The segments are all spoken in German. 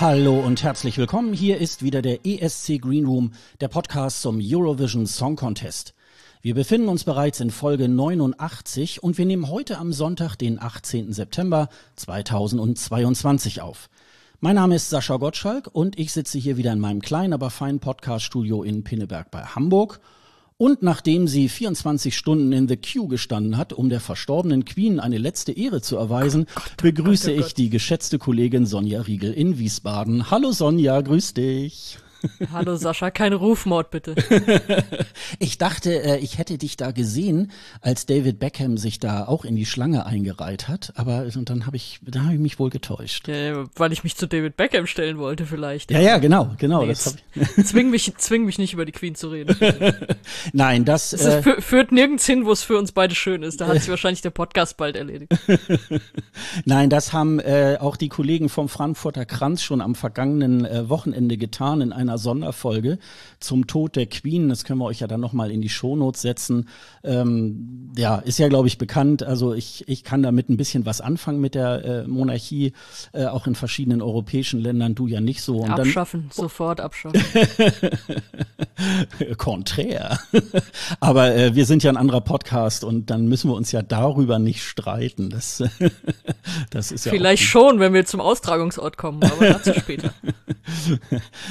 Hallo und herzlich willkommen. Hier ist wieder der ESC Green Room, der Podcast zum Eurovision Song Contest. Wir befinden uns bereits in Folge 89 und wir nehmen heute am Sonntag, den 18. September 2022 auf. Mein Name ist Sascha Gottschalk und ich sitze hier wieder in meinem kleinen, aber feinen Podcaststudio in Pinneberg bei Hamburg und nachdem sie 24 Stunden in The Queue gestanden hat, um der verstorbenen Queen eine letzte Ehre zu erweisen, oh Gott, oh begrüße Gott, oh Gott. ich die geschätzte Kollegin Sonja Riegel in Wiesbaden. Hallo Sonja, grüß dich. Hallo Sascha, kein Rufmord bitte. ich dachte, äh, ich hätte dich da gesehen, als David Beckham sich da auch in die Schlange eingereiht hat, aber und dann habe ich, da habe ich mich wohl getäuscht. Ja, weil ich mich zu David Beckham stellen wollte vielleicht. Ja, ja, genau, genau. Nee, zwing mich, zwing mich nicht über die Queen zu reden. Nein, das, das äh, führt nirgends hin, wo es für uns beide schön ist. Da hat sich wahrscheinlich der Podcast bald erledigt. Nein, das haben äh, auch die Kollegen vom Frankfurter Kranz schon am vergangenen äh, Wochenende getan in einer einer Sonderfolge zum Tod der Queen. Das können wir euch ja dann nochmal in die Shownotes setzen. Ähm, ja, ist ja, glaube ich, bekannt. Also ich, ich kann damit ein bisschen was anfangen mit der äh, Monarchie, äh, auch in verschiedenen europäischen Ländern, du ja nicht so. Und abschaffen, dann, sofort abschaffen. Konträr. Aber äh, wir sind ja ein anderer Podcast und dann müssen wir uns ja darüber nicht streiten. Das, das ist ja Vielleicht schon, wenn wir zum Austragungsort kommen, aber dazu später.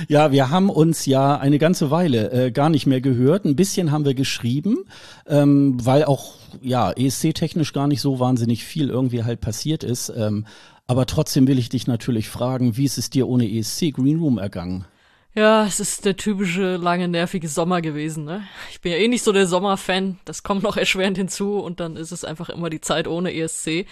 ja, wir haben uns ja eine ganze Weile äh, gar nicht mehr gehört. Ein bisschen haben wir geschrieben, ähm, weil auch ja ESC-technisch gar nicht so wahnsinnig viel irgendwie halt passiert ist. Ähm, aber trotzdem will ich dich natürlich fragen, wie ist es dir ohne ESC Green Room ergangen? Ja, es ist der typische lange nervige Sommer gewesen. Ne? Ich bin ja eh nicht so der Sommerfan. Das kommt noch erschwerend hinzu und dann ist es einfach immer die Zeit ohne ESC.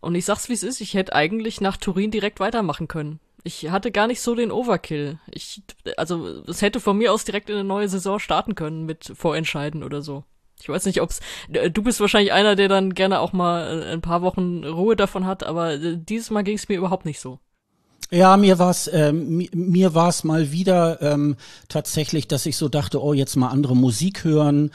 Und ich sag's wie es ist, ich hätte eigentlich nach Turin direkt weitermachen können. Ich hatte gar nicht so den Overkill. Ich, also, es hätte von mir aus direkt in eine neue Saison starten können mit Vorentscheiden oder so. Ich weiß nicht, ob's, du bist wahrscheinlich einer, der dann gerne auch mal ein paar Wochen Ruhe davon hat, aber äh, dieses Mal ging es mir überhaupt nicht so. Ja, mir war's ähm, mir war's mal wieder ähm, tatsächlich, dass ich so dachte, oh, jetzt mal andere Musik hören.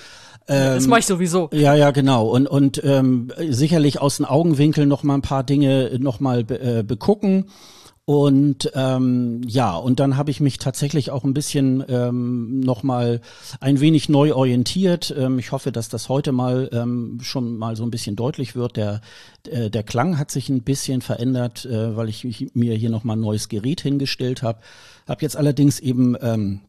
Ähm, das mache ich sowieso. Ja, ja, genau. Und und ähm, sicherlich aus den Augenwinkeln noch mal ein paar Dinge noch mal äh, begucken. Und ähm, ja, und dann habe ich mich tatsächlich auch ein bisschen ähm, nochmal ein wenig neu orientiert. Ähm, ich hoffe, dass das heute mal ähm, schon mal so ein bisschen deutlich wird. Der, äh, der Klang hat sich ein bisschen verändert, äh, weil ich mir hier nochmal ein neues Gerät hingestellt habe. Habe jetzt allerdings eben ähm,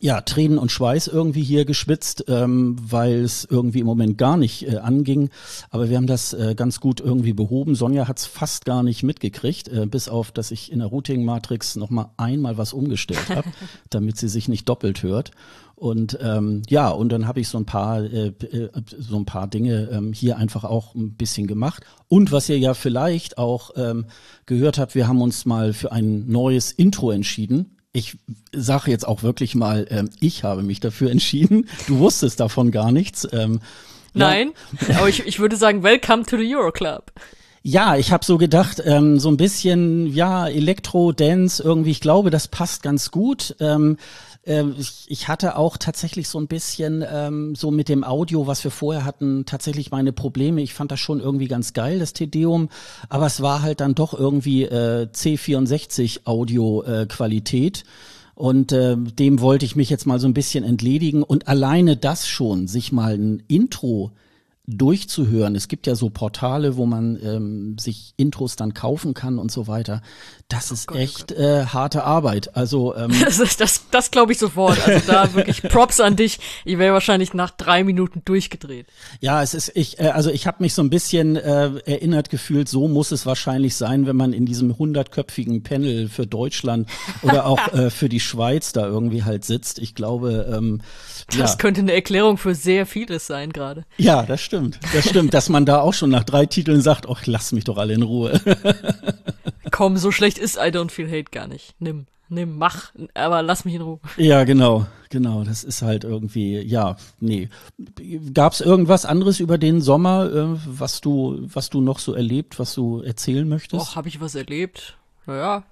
ja, Tränen und Schweiß irgendwie hier geschwitzt, ähm, weil es irgendwie im Moment gar nicht äh, anging. Aber wir haben das äh, ganz gut irgendwie behoben. Sonja hat es fast gar nicht mitgekriegt, äh, bis auf, dass ich in der Routing-Matrix nochmal einmal was umgestellt habe, damit sie sich nicht doppelt hört. Und ähm, ja, und dann habe ich so ein paar äh, äh, so ein paar Dinge ähm, hier einfach auch ein bisschen gemacht. Und was ihr ja vielleicht auch ähm, gehört habt, wir haben uns mal für ein neues Intro entschieden ich sage jetzt auch wirklich mal, ähm, ich habe mich dafür entschieden. Du wusstest davon gar nichts. Ähm, Nein, ja. aber ich, ich würde sagen, welcome to the Euro Club. Ja, ich habe so gedacht, ähm, so ein bisschen, ja, Elektro, Dance, irgendwie, ich glaube, das passt ganz gut. Ähm, ähm, ich, ich hatte auch tatsächlich so ein bisschen ähm, so mit dem Audio, was wir vorher hatten, tatsächlich meine Probleme. Ich fand das schon irgendwie ganz geil, das Tedeum, aber es war halt dann doch irgendwie äh, C64 Audio-Qualität. Äh, und äh, dem wollte ich mich jetzt mal so ein bisschen entledigen. Und alleine das schon, sich mal ein Intro durchzuhören. Es gibt ja so Portale, wo man ähm, sich Intros dann kaufen kann und so weiter. Das oh ist Gott, oh echt oh äh, harte Arbeit. Also ähm, das, das, das glaube ich sofort. Also da wirklich Props an dich. Ich wäre wahrscheinlich nach drei Minuten durchgedreht. Ja, es ist ich. Äh, also ich habe mich so ein bisschen äh, erinnert gefühlt. So muss es wahrscheinlich sein, wenn man in diesem hundertköpfigen Panel für Deutschland oder auch äh, für die Schweiz da irgendwie halt sitzt. Ich glaube. Ähm, das ja. könnte eine Erklärung für sehr vieles sein gerade. Ja, das stimmt. Das stimmt, dass man da auch schon nach drei Titeln sagt, ach, lass mich doch alle in Ruhe. Komm, so schlecht ist I Don't Feel Hate gar nicht. Nimm, nimm, mach, aber lass mich in Ruhe. Ja, genau, genau. Das ist halt irgendwie, ja, nee. Gab's irgendwas anderes über den Sommer, äh, was du, was du noch so erlebt, was du erzählen möchtest? Och, habe ich was erlebt? Naja,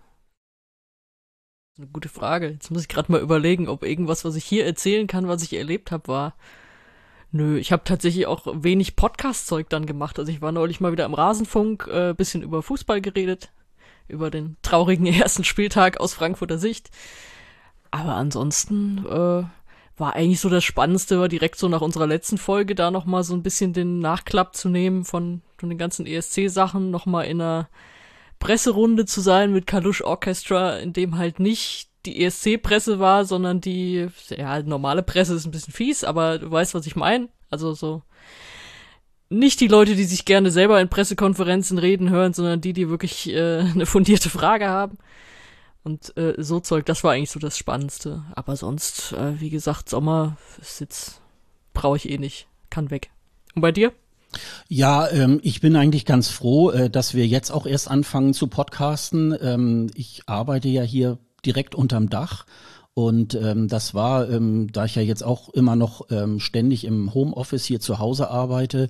eine gute Frage. Jetzt muss ich gerade mal überlegen, ob irgendwas, was ich hier erzählen kann, was ich erlebt habe, war. Nö, ich habe tatsächlich auch wenig Podcast-Zeug dann gemacht. Also ich war neulich mal wieder im Rasenfunk, äh, bisschen über Fußball geredet. über den traurigen ersten Spieltag aus Frankfurter Sicht. Aber ansonsten äh, war eigentlich so das Spannendste, war direkt so nach unserer letzten Folge da nochmal so ein bisschen den Nachklapp zu nehmen von, von den ganzen ESC-Sachen, nochmal in einer Presserunde zu sein mit Kalush Orchestra, in dem halt nicht die ESC-Presse war, sondern die, ja, normale Presse ist ein bisschen fies, aber du weißt, was ich meine. Also so nicht die Leute, die sich gerne selber in Pressekonferenzen reden hören, sondern die, die wirklich äh, eine fundierte Frage haben. Und äh, so Zeug, das war eigentlich so das Spannendste. Aber sonst, äh, wie gesagt, Sommer ist brauche ich eh nicht. Kann weg. Und bei dir? Ja, ähm, ich bin eigentlich ganz froh, äh, dass wir jetzt auch erst anfangen zu podcasten. Ähm, ich arbeite ja hier direkt unterm Dach. Und ähm, das war, ähm, da ich ja jetzt auch immer noch ähm, ständig im Homeoffice hier zu Hause arbeite,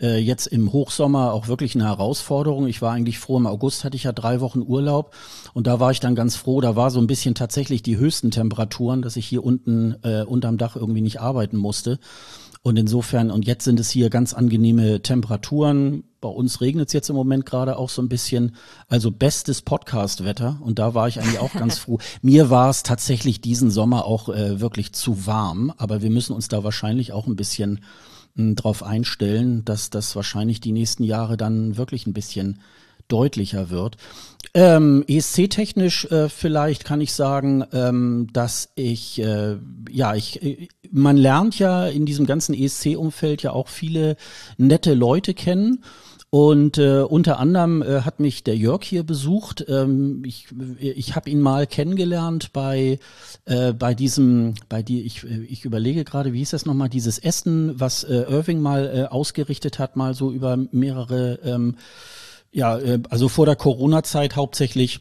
äh, jetzt im Hochsommer auch wirklich eine Herausforderung. Ich war eigentlich froh, im August hatte ich ja drei Wochen Urlaub und da war ich dann ganz froh, da war so ein bisschen tatsächlich die höchsten Temperaturen, dass ich hier unten äh, unterm Dach irgendwie nicht arbeiten musste. Und insofern, und jetzt sind es hier ganz angenehme Temperaturen. Bei uns regnet es jetzt im Moment gerade auch so ein bisschen. Also bestes Podcast-Wetter. Und da war ich eigentlich auch ganz froh. Mir war es tatsächlich diesen Sommer auch äh, wirklich zu warm. Aber wir müssen uns da wahrscheinlich auch ein bisschen darauf einstellen, dass das wahrscheinlich die nächsten Jahre dann wirklich ein bisschen deutlicher wird. Ähm, ESC-technisch äh, vielleicht kann ich sagen, ähm, dass ich, äh, ja, ich, äh, man lernt ja in diesem ganzen ESC-Umfeld ja auch viele nette Leute kennen. Und äh, unter anderem äh, hat mich der Jörg hier besucht. Ähm, ich ich habe ihn mal kennengelernt bei äh, bei diesem, bei die ich ich überlege gerade, wie hieß das nochmal, dieses Essen, was äh, Irving mal äh, ausgerichtet hat, mal so über mehrere, ähm, ja, äh, also vor der Corona-Zeit hauptsächlich.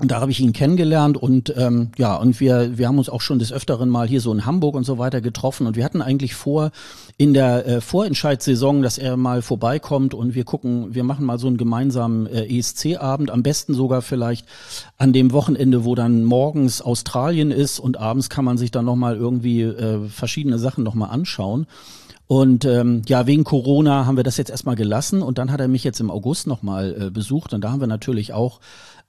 Da habe ich ihn kennengelernt und ähm, ja, und wir, wir haben uns auch schon des Öfteren mal hier so in Hamburg und so weiter getroffen und wir hatten eigentlich vor, in der äh, Vorentscheidssaison, dass er mal vorbeikommt und wir gucken, wir machen mal so einen gemeinsamen äh, ESC-Abend, am besten sogar vielleicht an dem Wochenende, wo dann morgens Australien ist und abends kann man sich dann nochmal irgendwie äh, verschiedene Sachen nochmal anschauen. Und ähm, ja, wegen Corona haben wir das jetzt erstmal gelassen und dann hat er mich jetzt im August nochmal äh, besucht und da haben wir natürlich auch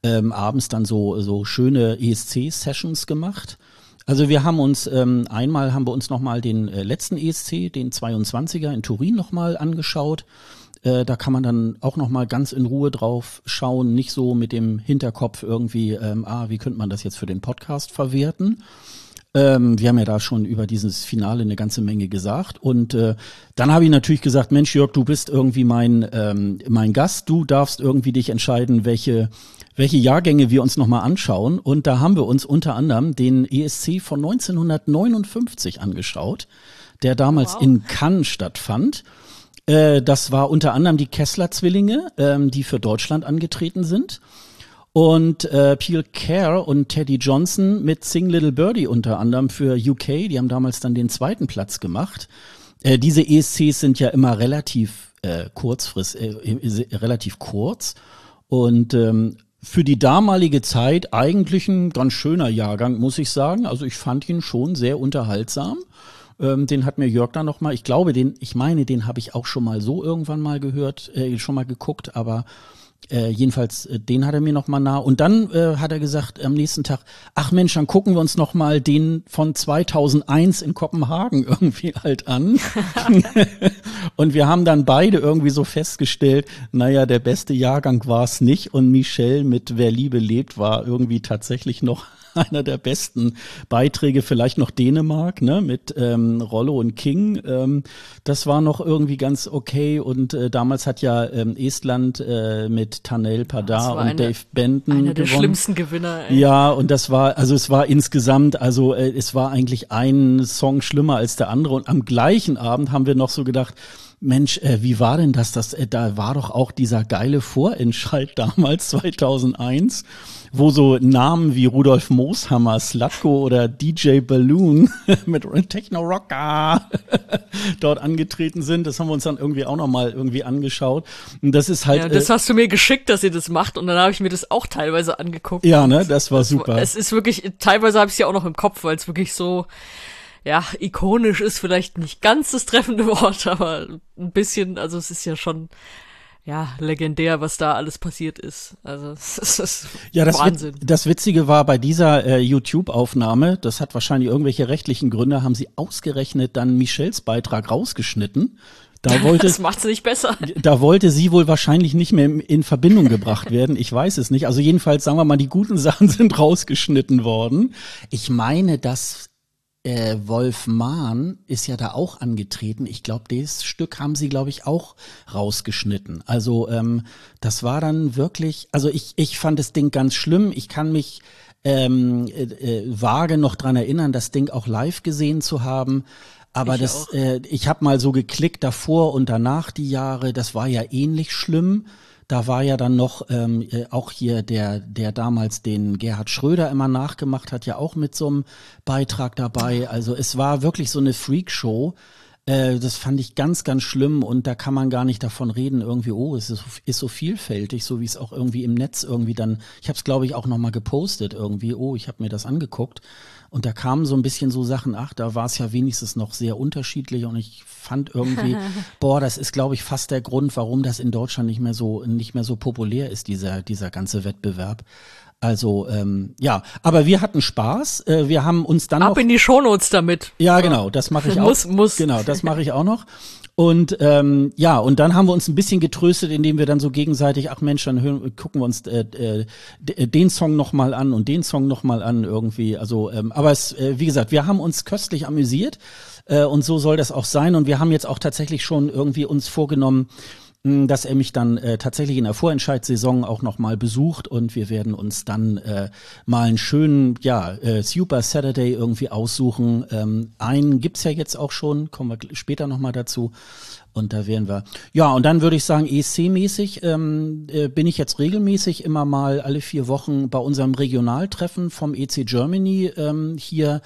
ähm, abends dann so, so schöne ESC-Sessions gemacht. Also wir haben uns, ähm, einmal haben wir uns nochmal den äh, letzten ESC, den 22er in Turin nochmal angeschaut. Äh, da kann man dann auch nochmal ganz in Ruhe drauf schauen, nicht so mit dem Hinterkopf irgendwie, ähm, ah, wie könnte man das jetzt für den Podcast verwerten. Ähm, wir haben ja da schon über dieses Finale eine ganze Menge gesagt. Und äh, dann habe ich natürlich gesagt, Mensch, Jörg, du bist irgendwie mein, ähm, mein Gast. Du darfst irgendwie dich entscheiden, welche welche Jahrgänge wir uns nochmal anschauen. Und da haben wir uns unter anderem den ESC von 1959 angeschaut, der damals wow. in Cannes stattfand. Äh, das war unter anderem die Kessler-Zwillinge, ähm, die für Deutschland angetreten sind. Und äh, Peel Care und Teddy Johnson mit Sing Little Birdie unter anderem für UK, die haben damals dann den zweiten Platz gemacht. Äh, diese ESCs sind ja immer relativ äh, kurzfrist, äh, äh, relativ kurz. Und ähm, für die damalige Zeit eigentlich ein ganz schöner Jahrgang, muss ich sagen. Also ich fand ihn schon sehr unterhaltsam. Ähm, den hat mir Jörg dann nochmal, ich glaube, den, ich meine, den habe ich auch schon mal so irgendwann mal gehört, äh, schon mal geguckt, aber äh, jedenfalls, äh, den hat er mir nochmal nah. Und dann äh, hat er gesagt am nächsten Tag, ach Mensch, dann gucken wir uns nochmal den von 2001 in Kopenhagen irgendwie halt an. und wir haben dann beide irgendwie so festgestellt, naja, der beste Jahrgang war es nicht. Und Michelle mit Wer Liebe lebt war irgendwie tatsächlich noch einer der besten Beiträge, vielleicht noch Dänemark, ne, mit ähm, Rollo und King. Ähm, das war noch irgendwie ganz okay. Und äh, damals hat ja ähm, Estland äh, mit Tanel Padar und eine, Dave Benton einer der gewonnen. schlimmsten Gewinner. Ey. Ja, und das war, also es war insgesamt, also äh, es war eigentlich ein Song schlimmer als der andere. Und am gleichen Abend haben wir noch so gedacht, Mensch, äh, wie war denn das? das äh, da war doch auch dieser geile Vorentscheid damals, 2001 wo so Namen wie Rudolf Mooshammer, Slatko oder DJ Balloon mit Techno Rocker dort angetreten sind. Das haben wir uns dann irgendwie auch nochmal irgendwie angeschaut. Und das ist halt. Ja, das äh, hast du mir geschickt, dass ihr das macht und dann habe ich mir das auch teilweise angeguckt. Ja, ne, das war super. Es ist wirklich, teilweise habe ich es ja auch noch im Kopf, weil es wirklich so ja, ikonisch ist vielleicht nicht ganz das treffende Wort, aber ein bisschen, also es ist ja schon ja, legendär, was da alles passiert ist. Also, das ist ja, das Wahnsinn. Witz, das Witzige war bei dieser äh, YouTube-Aufnahme, das hat wahrscheinlich irgendwelche rechtlichen Gründe, haben sie ausgerechnet dann Michels Beitrag rausgeschnitten. Da wollte, das macht's nicht besser. Da wollte sie wohl wahrscheinlich nicht mehr in Verbindung gebracht werden. Ich weiß es nicht. Also jedenfalls, sagen wir mal, die guten Sachen sind rausgeschnitten worden. Ich meine, dass äh, Wolf Mahn ist ja da auch angetreten. Ich glaube, das Stück haben sie, glaube ich, auch rausgeschnitten. Also ähm, das war dann wirklich, also ich, ich fand das Ding ganz schlimm. Ich kann mich ähm, äh, äh vage noch dran erinnern, das Ding auch live gesehen zu haben. Aber ich das, äh, ich habe mal so geklickt davor und danach die Jahre, das war ja ähnlich schlimm. Da war ja dann noch ähm, äh, auch hier der, der damals den Gerhard Schröder immer nachgemacht hat, ja auch mit so einem Beitrag dabei. Also es war wirklich so eine Freakshow. Äh, das fand ich ganz, ganz schlimm und da kann man gar nicht davon reden, irgendwie, oh, es ist, ist so vielfältig, so wie es auch irgendwie im Netz irgendwie dann, ich habe es glaube ich auch nochmal gepostet irgendwie, oh, ich habe mir das angeguckt und da kamen so ein bisschen so Sachen, ach, da war es ja wenigstens noch sehr unterschiedlich und ich fand irgendwie, boah, das ist, glaube ich, fast der Grund, warum das in Deutschland nicht mehr so, nicht mehr so populär ist, dieser, dieser ganze Wettbewerb. Also ähm, ja, aber wir hatten Spaß. Äh, wir haben uns dann ab noch, in die Shownotes damit. Ja, genau, das mache ich auch. muss, muss. Genau, das mache ich auch noch. Und ähm, ja, und dann haben wir uns ein bisschen getröstet, indem wir dann so gegenseitig, ach Mensch, dann hören, gucken wir uns äh, äh, den Song noch mal an und den Song noch mal an irgendwie. Also, ähm, aber es, äh, wie gesagt, wir haben uns köstlich amüsiert äh, und so soll das auch sein. Und wir haben jetzt auch tatsächlich schon irgendwie uns vorgenommen, dass er mich dann äh, tatsächlich in der Vorentscheidssaison auch nochmal besucht und wir werden uns dann äh, mal einen schönen, ja, äh, Super Saturday irgendwie aussuchen. Ähm, einen gibt's ja jetzt auch schon, kommen wir später nochmal dazu. Und da werden wir. Ja, und dann würde ich sagen, ESC-mäßig ähm, äh, bin ich jetzt regelmäßig immer mal alle vier Wochen bei unserem Regionaltreffen vom EC Germany ähm, hier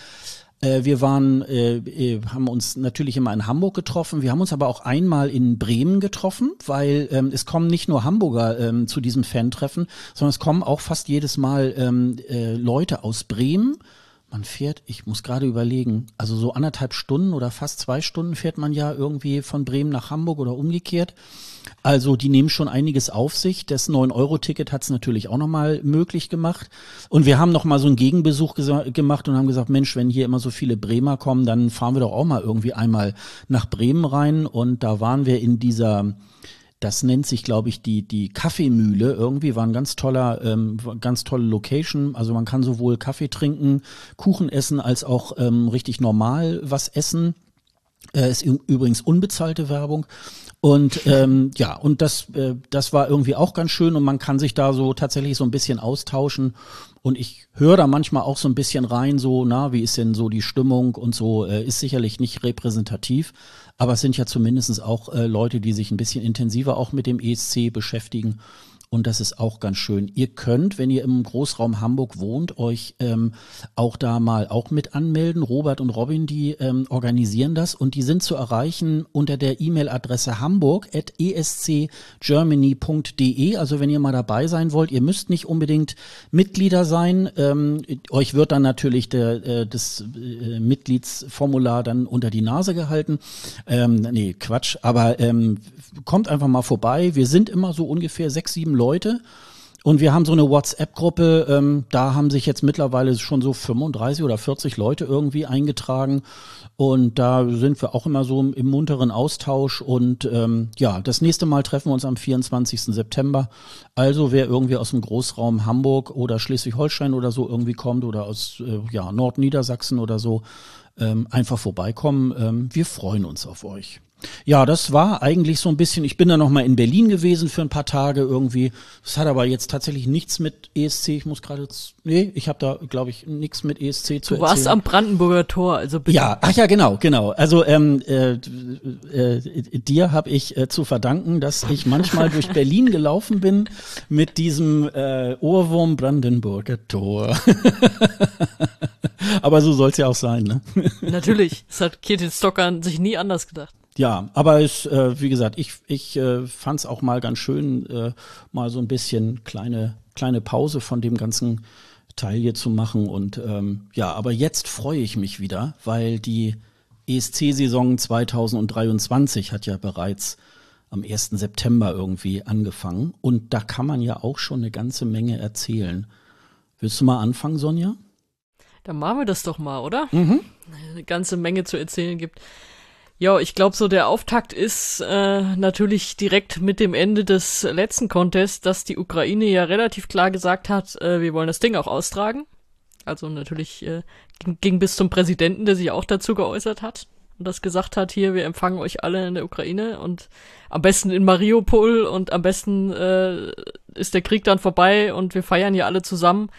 äh, wir waren, äh, äh, haben uns natürlich immer in Hamburg getroffen. Wir haben uns aber auch einmal in Bremen getroffen, weil ähm, es kommen nicht nur Hamburger ähm, zu diesem Fan-Treffen, sondern es kommen auch fast jedes Mal ähm, äh, Leute aus Bremen. Man fährt, ich muss gerade überlegen, also so anderthalb Stunden oder fast zwei Stunden fährt man ja irgendwie von Bremen nach Hamburg oder umgekehrt. Also die nehmen schon einiges auf sich. Das 9-Euro-Ticket hat es natürlich auch nochmal möglich gemacht. Und wir haben nochmal so einen Gegenbesuch gemacht und haben gesagt, Mensch, wenn hier immer so viele Bremer kommen, dann fahren wir doch auch mal irgendwie einmal nach Bremen rein. Und da waren wir in dieser, das nennt sich, glaube ich, die, die Kaffeemühle. Irgendwie war ein ganz toller, ähm, ganz tolle Location. Also man kann sowohl Kaffee trinken, Kuchen essen, als auch ähm, richtig normal was essen. Äh, ist übrigens unbezahlte Werbung. Und ähm, ja, und das, äh, das war irgendwie auch ganz schön und man kann sich da so tatsächlich so ein bisschen austauschen. Und ich höre da manchmal auch so ein bisschen rein, so, na, wie ist denn so die Stimmung und so, äh, ist sicherlich nicht repräsentativ, aber es sind ja zumindestens auch äh, Leute, die sich ein bisschen intensiver auch mit dem ESC beschäftigen. Und das ist auch ganz schön. Ihr könnt, wenn ihr im Großraum Hamburg wohnt, euch ähm, auch da mal auch mit anmelden. Robert und Robin, die ähm, organisieren das und die sind zu erreichen unter der E-Mail-Adresse hamburg.escgermany.de. Also wenn ihr mal dabei sein wollt, ihr müsst nicht unbedingt Mitglieder sein. Ähm, euch wird dann natürlich der, äh, das äh, Mitgliedsformular dann unter die Nase gehalten. Ähm, nee, Quatsch. Aber ähm, kommt einfach mal vorbei. Wir sind immer so ungefähr sechs, sieben Leute. Und wir haben so eine WhatsApp-Gruppe, ähm, da haben sich jetzt mittlerweile schon so 35 oder 40 Leute irgendwie eingetragen. Und da sind wir auch immer so im munteren Austausch. Und ähm, ja, das nächste Mal treffen wir uns am 24. September. Also wer irgendwie aus dem Großraum Hamburg oder Schleswig-Holstein oder so irgendwie kommt oder aus äh, ja, Nordniedersachsen oder so, ähm, einfach vorbeikommen. Ähm, wir freuen uns auf euch. Ja, das war eigentlich so ein bisschen, ich bin da nochmal in Berlin gewesen für ein paar Tage irgendwie. Das hat aber jetzt tatsächlich nichts mit ESC, ich muss gerade jetzt, nee, ich habe da, glaube ich, nichts mit ESC zu erzählen. Du warst am Brandenburger Tor, also bitte. Ja, ach ja, genau, genau. Also ähm, äh, äh, dir habe ich äh, zu verdanken, dass ich manchmal durch Berlin gelaufen bin mit diesem äh, Ohrwurm Brandenburger Tor. aber so soll es ja auch sein, ne? Natürlich, das hat Ketil Stockern sich nie anders gedacht. Ja, aber es, äh, wie gesagt, ich, ich äh, fand es auch mal ganz schön, äh, mal so ein bisschen kleine, kleine Pause von dem ganzen Teil hier zu machen. Und ähm, ja, aber jetzt freue ich mich wieder, weil die ESC-Saison 2023 hat ja bereits am 1. September irgendwie angefangen. Und da kann man ja auch schon eine ganze Menge erzählen. Willst du mal anfangen, Sonja? Dann machen wir das doch mal, oder? Mhm. Eine ganze Menge zu erzählen gibt. Ja, ich glaube, so der Auftakt ist äh, natürlich direkt mit dem Ende des letzten Contests, dass die Ukraine ja relativ klar gesagt hat, äh, wir wollen das Ding auch austragen. Also natürlich äh, ging, ging bis zum Präsidenten, der sich auch dazu geäußert hat und das gesagt hat, hier, wir empfangen euch alle in der Ukraine und am besten in Mariupol und am besten äh, ist der Krieg dann vorbei und wir feiern hier alle zusammen.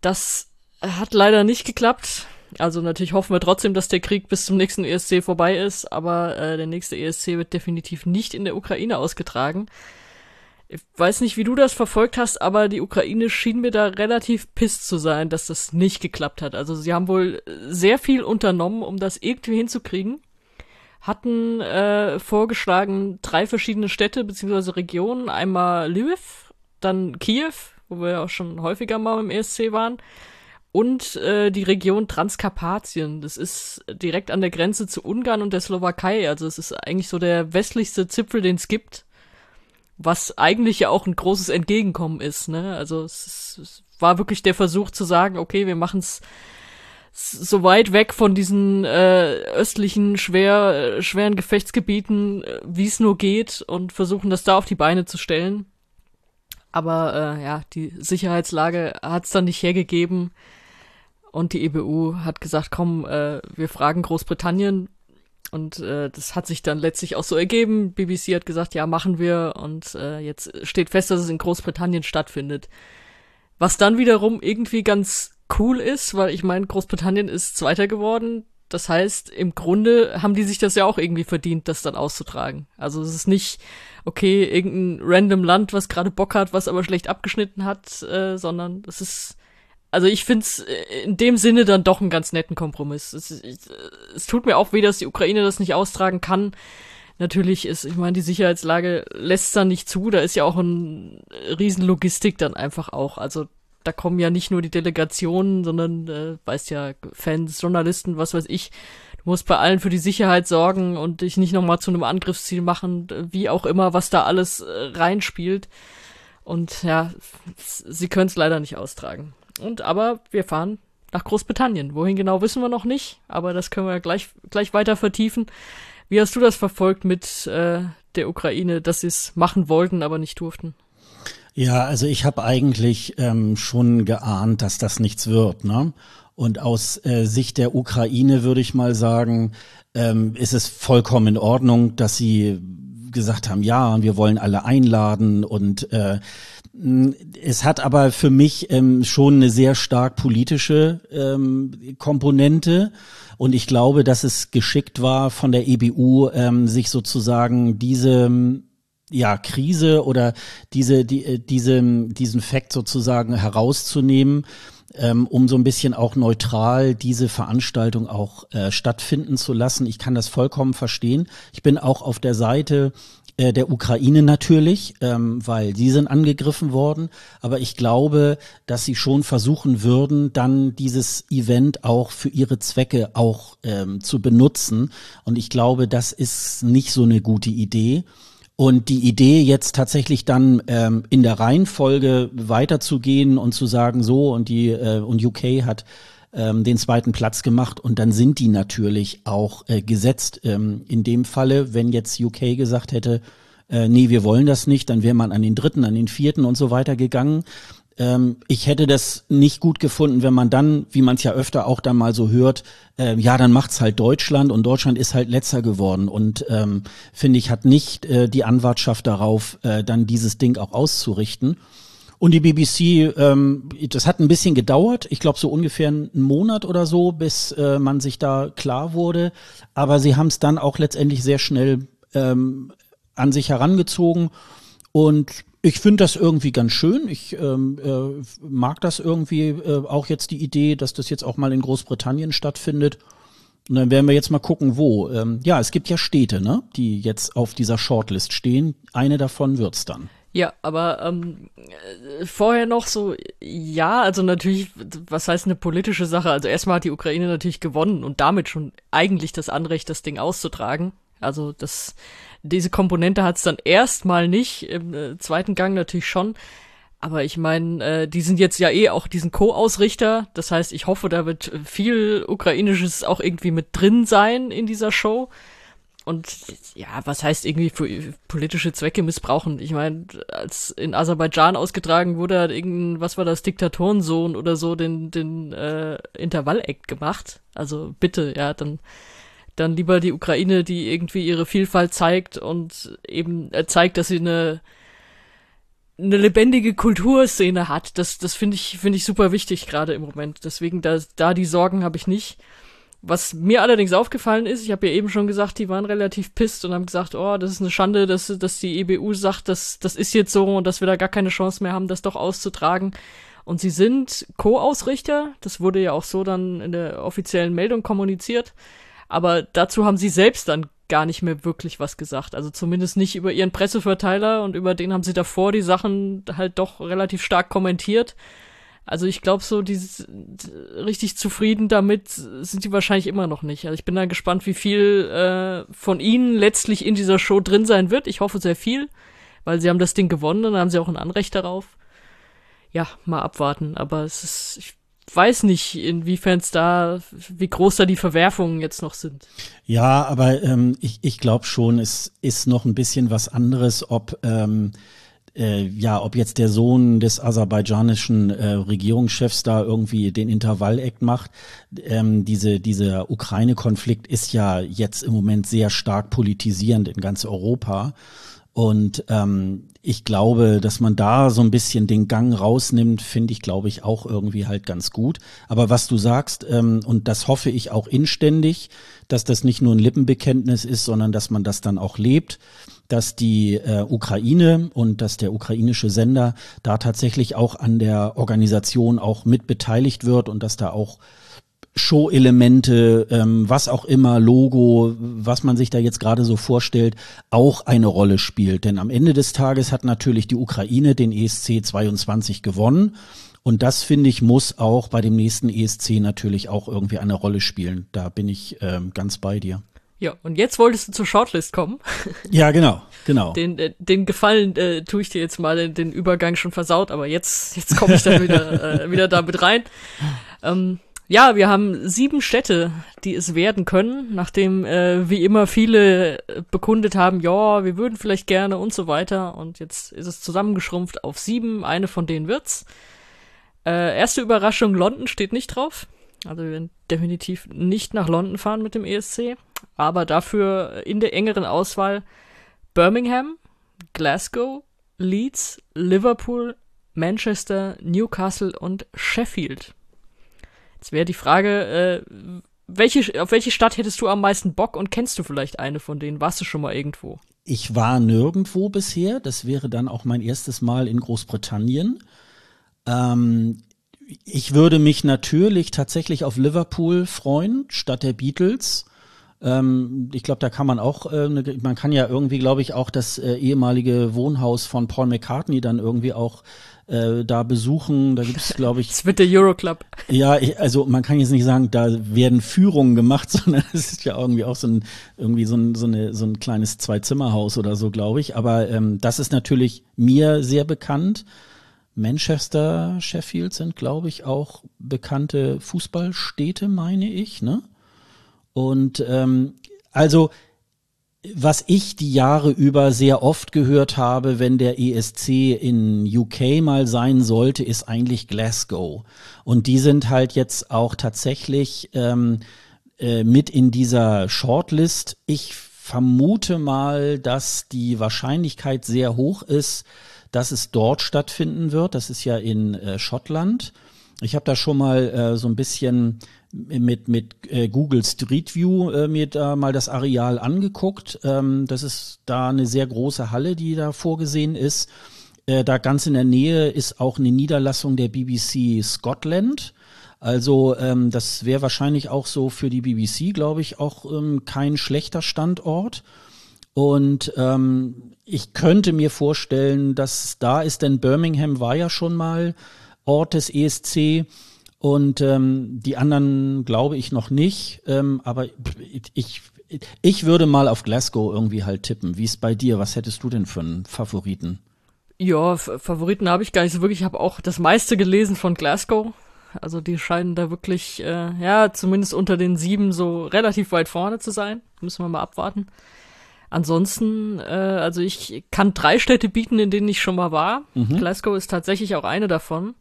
Das hat leider nicht geklappt. Also natürlich hoffen wir trotzdem, dass der Krieg bis zum nächsten ESC vorbei ist, aber äh, der nächste ESC wird definitiv nicht in der Ukraine ausgetragen. Ich weiß nicht, wie du das verfolgt hast, aber die Ukraine schien mir da relativ piss zu sein, dass das nicht geklappt hat. Also sie haben wohl sehr viel unternommen, um das irgendwie hinzukriegen. Hatten äh, vorgeschlagen drei verschiedene Städte bzw. Regionen. Einmal Lviv, dann Kiew, wo wir ja auch schon häufiger mal im ESC waren, und äh, die Region Transkarpatien. Das ist direkt an der Grenze zu Ungarn und der Slowakei. Also es ist eigentlich so der westlichste Zipfel, den es gibt. Was eigentlich ja auch ein großes Entgegenkommen ist. Ne? Also es, ist, es war wirklich der Versuch zu sagen, okay, wir machen es so weit weg von diesen äh, östlichen schwer äh, schweren Gefechtsgebieten, äh, wie es nur geht, und versuchen das da auf die Beine zu stellen. Aber äh, ja, die Sicherheitslage hat es dann nicht hergegeben. Und die EBU hat gesagt, komm, äh, wir fragen Großbritannien. Und äh, das hat sich dann letztlich auch so ergeben. BBC hat gesagt, ja, machen wir. Und äh, jetzt steht fest, dass es in Großbritannien stattfindet. Was dann wiederum irgendwie ganz cool ist, weil ich meine, Großbritannien ist Zweiter geworden. Das heißt, im Grunde haben die sich das ja auch irgendwie verdient, das dann auszutragen. Also es ist nicht, okay, irgendein random Land, was gerade Bock hat, was aber schlecht abgeschnitten hat, äh, sondern es ist also ich find's äh, in dem Sinne dann doch einen ganz netten Kompromiss. Es, es, es tut mir auch weh, dass die Ukraine das nicht austragen kann. Natürlich ist, ich meine, die Sicherheitslage lässt da nicht zu. Da ist ja auch ein riesen Logistik dann einfach auch. Also da kommen ja nicht nur die Delegationen, sondern äh, weißt ja Fans, Journalisten, was weiß ich. Du musst bei allen für die Sicherheit sorgen und dich nicht nochmal zu einem Angriffsziel machen, wie auch immer, was da alles äh, reinspielt. Und ja, sie können es leider nicht austragen. Und aber wir fahren nach Großbritannien. Wohin genau wissen wir noch nicht, aber das können wir gleich, gleich weiter vertiefen. Wie hast du das verfolgt mit äh, der Ukraine, dass sie es machen wollten, aber nicht durften? Ja, also ich habe eigentlich ähm, schon geahnt, dass das nichts wird. Ne? Und aus äh, Sicht der Ukraine würde ich mal sagen, ähm, ist es vollkommen in Ordnung, dass sie gesagt haben, ja, wir wollen alle einladen und äh, es hat aber für mich ähm, schon eine sehr stark politische ähm, Komponente. Und ich glaube, dass es geschickt war von der EBU, ähm, sich sozusagen diese ja, Krise oder diese, die, äh, diese, diesen Fakt sozusagen herauszunehmen, ähm, um so ein bisschen auch neutral diese Veranstaltung auch äh, stattfinden zu lassen. Ich kann das vollkommen verstehen. Ich bin auch auf der Seite der Ukraine natürlich, ähm, weil sie sind angegriffen worden. Aber ich glaube, dass sie schon versuchen würden, dann dieses Event auch für ihre Zwecke auch ähm, zu benutzen. Und ich glaube, das ist nicht so eine gute Idee. Und die Idee jetzt tatsächlich dann ähm, in der Reihenfolge weiterzugehen und zu sagen, so und die äh, und UK hat ähm, den zweiten Platz gemacht und dann sind die natürlich auch äh, gesetzt. Ähm, in dem Falle, wenn jetzt UK gesagt hätte, äh, nee, wir wollen das nicht, dann wäre man an den dritten, an den vierten und so weiter gegangen. Ähm, ich hätte das nicht gut gefunden, wenn man dann, wie man es ja öfter auch dann mal so hört, äh, ja, dann macht's halt Deutschland und Deutschland ist halt letzter geworden und ähm, finde ich hat nicht äh, die Anwartschaft darauf, äh, dann dieses Ding auch auszurichten. Und die BBC, ähm, das hat ein bisschen gedauert, ich glaube so ungefähr einen Monat oder so, bis äh, man sich da klar wurde. Aber sie haben es dann auch letztendlich sehr schnell ähm, an sich herangezogen. Und ich finde das irgendwie ganz schön. Ich ähm, äh, mag das irgendwie äh, auch jetzt die Idee, dass das jetzt auch mal in Großbritannien stattfindet. Und dann werden wir jetzt mal gucken, wo. Ähm, ja, es gibt ja Städte, ne, die jetzt auf dieser Shortlist stehen. Eine davon wird's dann. Ja, aber ähm, äh, vorher noch so, ja, also natürlich, was heißt eine politische Sache? Also erstmal hat die Ukraine natürlich gewonnen und damit schon eigentlich das Anrecht, das Ding auszutragen. Also das, diese Komponente hat es dann erstmal nicht, im äh, zweiten Gang natürlich schon. Aber ich meine, äh, die sind jetzt ja eh auch diesen Co-Ausrichter. Das heißt, ich hoffe, da wird viel Ukrainisches auch irgendwie mit drin sein in dieser Show. Und ja, was heißt irgendwie für politische Zwecke missbrauchen? Ich meine, als in Aserbaidschan ausgetragen wurde, hat irgendein, was war das, Diktatorensohn oder so, den, den äh, Intervall-Act gemacht. Also bitte, ja, dann, dann lieber die Ukraine, die irgendwie ihre Vielfalt zeigt und eben äh, zeigt, dass sie eine eine lebendige Kulturszene hat. Das, das finde ich, finde ich super wichtig gerade im Moment. Deswegen, da, da die Sorgen habe ich nicht. Was mir allerdings aufgefallen ist, ich habe ja eben schon gesagt, die waren relativ pisst und haben gesagt, oh, das ist eine Schande, dass, dass die EBU sagt, dass das ist jetzt so und dass wir da gar keine Chance mehr haben, das doch auszutragen. Und sie sind Co-Ausrichter, das wurde ja auch so dann in der offiziellen Meldung kommuniziert, aber dazu haben sie selbst dann gar nicht mehr wirklich was gesagt. Also zumindest nicht über ihren Presseverteiler und über den haben sie davor die Sachen halt doch relativ stark kommentiert. Also ich glaube so, dieses richtig zufrieden damit sind die wahrscheinlich immer noch nicht. Also ich bin da gespannt, wie viel äh, von ihnen letztlich in dieser Show drin sein wird. Ich hoffe sehr viel, weil sie haben das Ding gewonnen und dann haben sie auch ein Anrecht darauf. Ja, mal abwarten. Aber es ist, ich weiß nicht, inwiefern es da, wie groß da die Verwerfungen jetzt noch sind. Ja, aber ähm, ich, ich glaube schon, es ist noch ein bisschen was anderes, ob ähm, äh, ja, ob jetzt der Sohn des aserbaidschanischen äh, Regierungschefs da irgendwie den Intervall-Act macht. Ähm, diese, dieser Ukraine-Konflikt ist ja jetzt im Moment sehr stark politisierend in ganz Europa. Und ähm, ich glaube, dass man da so ein bisschen den Gang rausnimmt, finde ich, glaube ich, auch irgendwie halt ganz gut. Aber was du sagst, ähm, und das hoffe ich auch inständig, dass das nicht nur ein Lippenbekenntnis ist, sondern dass man das dann auch lebt, dass die äh, Ukraine und dass der ukrainische Sender da tatsächlich auch an der Organisation auch mit beteiligt wird und dass da auch Show-Elemente, ähm, was auch immer, Logo, was man sich da jetzt gerade so vorstellt, auch eine Rolle spielt. Denn am Ende des Tages hat natürlich die Ukraine den ESC 22 gewonnen. Und das, finde ich, muss auch bei dem nächsten ESC natürlich auch irgendwie eine Rolle spielen. Da bin ich ähm, ganz bei dir. Ja, und jetzt wolltest du zur Shortlist kommen. Ja, genau, genau. Den, äh, den Gefallen äh, tue ich dir jetzt mal den Übergang schon versaut, aber jetzt, jetzt komme ich da wieder, äh, wieder damit rein. Ähm, ja, wir haben sieben Städte, die es werden können, nachdem äh, wie immer viele bekundet haben, ja, wir würden vielleicht gerne und so weiter. Und jetzt ist es zusammengeschrumpft auf sieben. Eine von denen wird's. Äh, erste Überraschung, London steht nicht drauf. Also wir werden definitiv nicht nach London fahren mit dem ESC aber dafür in der engeren Auswahl Birmingham, Glasgow, Leeds, Liverpool, Manchester, Newcastle und Sheffield. Jetzt wäre die Frage, äh, welche, auf welche Stadt hättest du am meisten Bock und kennst du vielleicht eine von denen? Warst du schon mal irgendwo? Ich war nirgendwo bisher. Das wäre dann auch mein erstes Mal in Großbritannien. Ähm, ich würde mich natürlich tatsächlich auf Liverpool freuen, statt der Beatles. Ähm, ich glaube, da kann man auch, äh, ne, man kann ja irgendwie, glaube ich, auch das äh, ehemalige Wohnhaus von Paul McCartney dann irgendwie auch äh, da besuchen. Da gibt es, glaube ich. Es wird der Euroclub. Ja, ich, also man kann jetzt nicht sagen, da werden Führungen gemacht, sondern es ist ja irgendwie auch so ein, irgendwie so ein, so eine, so ein kleines Zwei-Zimmer-Haus oder so, glaube ich. Aber ähm, das ist natürlich mir sehr bekannt. Manchester, Sheffield sind, glaube ich, auch bekannte Fußballstädte, meine ich, ne? Und ähm, also was ich die Jahre über sehr oft gehört habe, wenn der ESC in UK mal sein sollte, ist eigentlich Glasgow. Und die sind halt jetzt auch tatsächlich ähm, äh, mit in dieser Shortlist. Ich vermute mal, dass die Wahrscheinlichkeit sehr hoch ist, dass es dort stattfinden wird. Das ist ja in äh, Schottland. Ich habe da schon mal äh, so ein bisschen mit, mit äh, Google Street View äh, mir da mal das Areal angeguckt. Ähm, das ist da eine sehr große Halle, die da vorgesehen ist. Äh, da ganz in der Nähe ist auch eine Niederlassung der BBC Scotland. Also ähm, das wäre wahrscheinlich auch so für die BBC, glaube ich, auch ähm, kein schlechter Standort. Und ähm, ich könnte mir vorstellen, dass da ist, denn Birmingham war ja schon mal Ort des ESC. Und ähm, die anderen glaube ich noch nicht. Ähm, aber ich, ich würde mal auf Glasgow irgendwie halt tippen. Wie ist bei dir? Was hättest du denn für einen Favoriten? Ja, Favoriten habe ich gar nicht so wirklich. Ich habe auch das meiste gelesen von Glasgow. Also die scheinen da wirklich, äh, ja, zumindest unter den sieben so relativ weit vorne zu sein. Müssen wir mal abwarten. Ansonsten, äh, also ich kann drei Städte bieten, in denen ich schon mal war. Mhm. Glasgow ist tatsächlich auch eine davon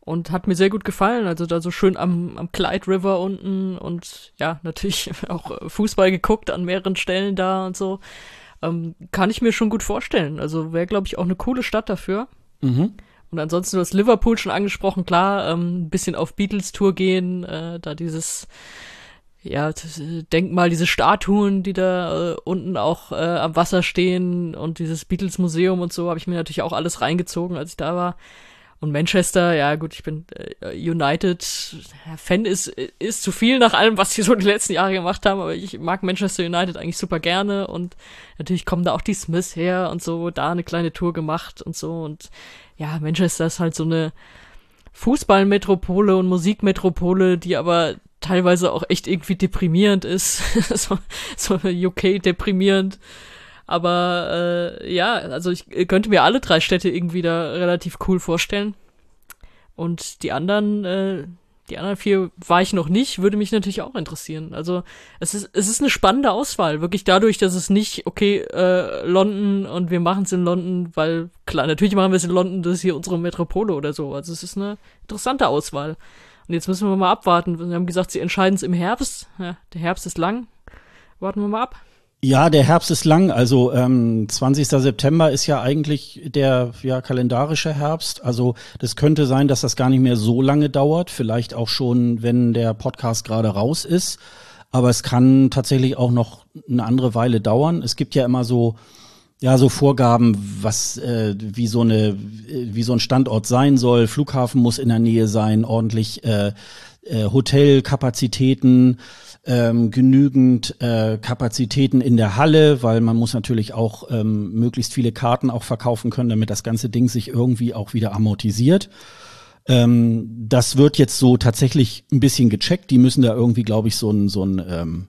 und hat mir sehr gut gefallen. Also da so schön am, am Clyde River unten und ja, natürlich auch Fußball geguckt an mehreren Stellen da und so. Ähm, kann ich mir schon gut vorstellen. Also wäre, glaube ich, auch eine coole Stadt dafür. Mhm. Und ansonsten, du hast Liverpool schon angesprochen, klar, ähm, ein bisschen auf Beatles-Tour gehen, äh, da dieses, ja, Denkmal, diese Statuen, die da äh, unten auch äh, am Wasser stehen und dieses Beatles-Museum und so, habe ich mir natürlich auch alles reingezogen, als ich da war. Und Manchester, ja gut, ich bin äh, United Fan ist ist zu viel nach allem, was sie so die letzten Jahre gemacht haben, aber ich mag Manchester United eigentlich super gerne und natürlich kommen da auch die Smiths her und so, da eine kleine Tour gemacht und so und ja, Manchester ist halt so eine Fußballmetropole und Musikmetropole, die aber teilweise auch echt irgendwie deprimierend ist, so, so UK deprimierend. Aber äh, ja, also ich könnte mir alle drei Städte irgendwie da relativ cool vorstellen. Und die anderen, äh, die anderen vier war ich noch nicht, würde mich natürlich auch interessieren. Also es ist, es ist eine spannende Auswahl, wirklich dadurch, dass es nicht, okay, äh, London und wir machen es in London, weil klar, natürlich machen wir es in London, das ist hier unsere Metropole oder so. Also es ist eine interessante Auswahl. Und jetzt müssen wir mal abwarten. Wir haben gesagt, sie entscheiden es im Herbst. Ja, der Herbst ist lang. Warten wir mal ab. Ja, der Herbst ist lang. Also ähm, 20. September ist ja eigentlich der ja, kalendarische Herbst. Also das könnte sein, dass das gar nicht mehr so lange dauert. Vielleicht auch schon, wenn der Podcast gerade raus ist. Aber es kann tatsächlich auch noch eine andere Weile dauern. Es gibt ja immer so ja so Vorgaben, was äh, wie so eine wie so ein Standort sein soll. Flughafen muss in der Nähe sein, ordentlich äh, äh, Hotelkapazitäten ähm, genügend äh, Kapazitäten in der Halle, weil man muss natürlich auch ähm, möglichst viele Karten auch verkaufen können, damit das ganze Ding sich irgendwie auch wieder amortisiert. Ähm, das wird jetzt so tatsächlich ein bisschen gecheckt. Die müssen da irgendwie, glaube ich, so ein, so ein ähm,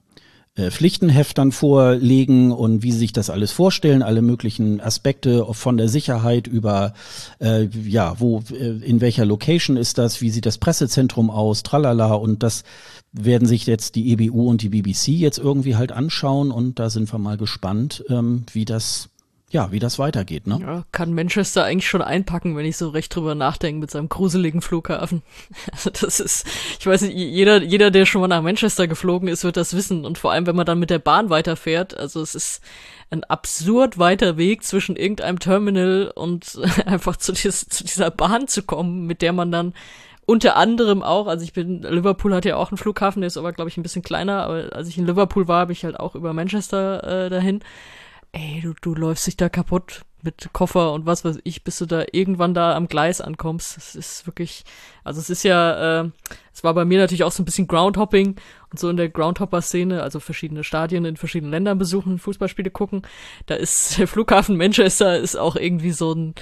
äh, Pflichtenheft dann vorlegen und wie sie sich das alles vorstellen, alle möglichen Aspekte von der Sicherheit über äh, ja, wo äh, in welcher Location ist das, wie sieht das Pressezentrum aus, tralala und das werden sich jetzt die EBU und die BBC jetzt irgendwie halt anschauen und da sind wir mal gespannt, ähm, wie das ja, wie das weitergeht, ne? Ja, kann Manchester eigentlich schon einpacken, wenn ich so recht drüber nachdenke mit seinem gruseligen Flughafen. Also das ist, ich weiß nicht, jeder, jeder, der schon mal nach Manchester geflogen ist, wird das wissen. Und vor allem, wenn man dann mit der Bahn weiterfährt, also es ist ein absurd weiter Weg zwischen irgendeinem Terminal und einfach zu, dies, zu dieser Bahn zu kommen, mit der man dann unter anderem auch, also ich bin, Liverpool hat ja auch einen Flughafen, der ist aber, glaube ich, ein bisschen kleiner, aber als ich in Liverpool war, habe ich halt auch über Manchester äh, dahin. Ey, du, du läufst dich da kaputt mit Koffer und was weiß ich, bis du da irgendwann da am Gleis ankommst. Das ist wirklich, also es ist ja, äh, es war bei mir natürlich auch so ein bisschen Groundhopping und so in der Groundhopper-Szene, also verschiedene Stadien in verschiedenen Ländern besuchen, Fußballspiele gucken. Da ist der Flughafen Manchester ist auch irgendwie so ein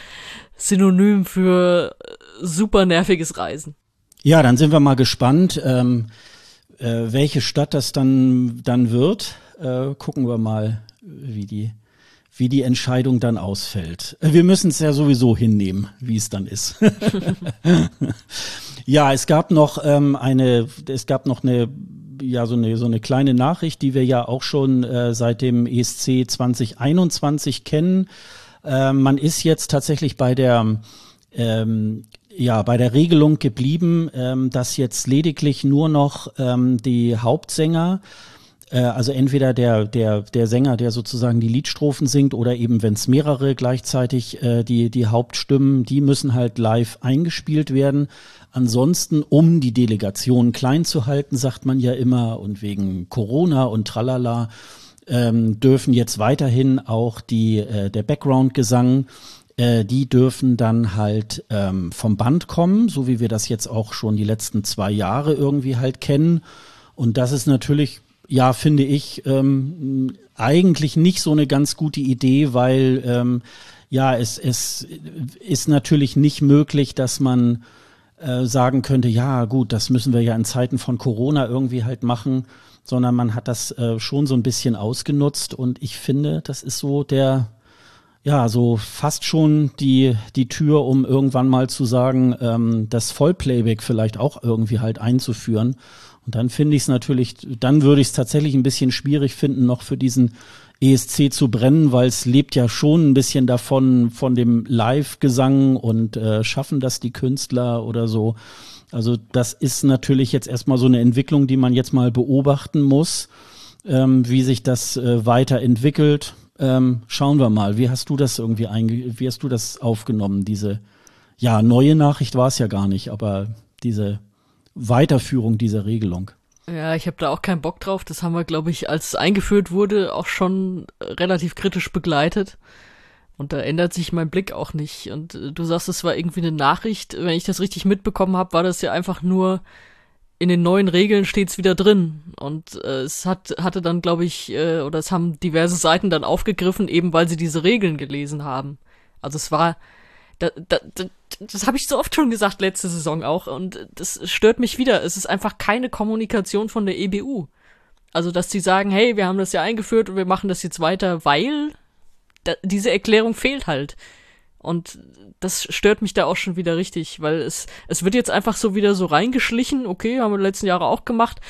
Synonym für äh, super nerviges Reisen. Ja, dann sind wir mal gespannt, ähm, äh, welche Stadt das dann, dann wird. Äh, gucken wir mal, wie die, wie die Entscheidung dann ausfällt. Äh, wir müssen es ja sowieso hinnehmen, wie es dann ist. ja, es gab noch ähm, eine, es gab noch eine ja so eine so eine kleine Nachricht, die wir ja auch schon äh, seit dem ESC 2021 kennen. Äh, man ist jetzt tatsächlich bei der ähm, ja, bei der Regelung geblieben, ähm, dass jetzt lediglich nur noch ähm, die Hauptsänger, äh, also entweder der, der, der Sänger, der sozusagen die Liedstrophen singt, oder eben, wenn es mehrere gleichzeitig äh, die, die Hauptstimmen, die müssen halt live eingespielt werden. Ansonsten, um die Delegation klein zu halten, sagt man ja immer, und wegen Corona und Tralala, ähm, dürfen jetzt weiterhin auch die, äh, der Background-Gesang äh, die dürfen dann halt ähm, vom Band kommen, so wie wir das jetzt auch schon die letzten zwei Jahre irgendwie halt kennen. Und das ist natürlich, ja, finde ich, ähm, eigentlich nicht so eine ganz gute Idee, weil ähm, ja, es, es ist natürlich nicht möglich, dass man äh, sagen könnte, ja gut, das müssen wir ja in Zeiten von Corona irgendwie halt machen, sondern man hat das äh, schon so ein bisschen ausgenutzt und ich finde, das ist so der, ja, so fast schon die, die Tür, um irgendwann mal zu sagen, ähm, das Vollplayback vielleicht auch irgendwie halt einzuführen. Und dann finde ich es natürlich, dann würde ich es tatsächlich ein bisschen schwierig finden, noch für diesen ESC zu brennen, weil es lebt ja schon ein bisschen davon, von dem Live-Gesang und äh, schaffen das die Künstler oder so. Also das ist natürlich jetzt erstmal so eine Entwicklung, die man jetzt mal beobachten muss, ähm, wie sich das äh, weiterentwickelt. Ähm, schauen wir mal. Wie hast du das irgendwie einge wie hast du das aufgenommen? Diese ja neue Nachricht war es ja gar nicht, aber diese Weiterführung dieser Regelung. Ja, ich habe da auch keinen Bock drauf. Das haben wir, glaube ich, als es eingeführt wurde, auch schon relativ kritisch begleitet. Und da ändert sich mein Blick auch nicht. Und äh, du sagst, es war irgendwie eine Nachricht. Wenn ich das richtig mitbekommen habe, war das ja einfach nur in den neuen Regeln steht's wieder drin. Und äh, es hat, hatte dann, glaube ich, äh, oder es haben diverse Seiten dann aufgegriffen, eben weil sie diese Regeln gelesen haben. Also es war, da, da, da, das habe ich so oft schon gesagt letzte Saison auch und das stört mich wieder. Es ist einfach keine Kommunikation von der EBU. Also, dass die sagen, hey, wir haben das ja eingeführt und wir machen das jetzt weiter, weil da, diese Erklärung fehlt halt. Und das stört mich da auch schon wieder richtig, weil es, es wird jetzt einfach so wieder so reingeschlichen, okay, haben wir die letzten Jahre auch gemacht.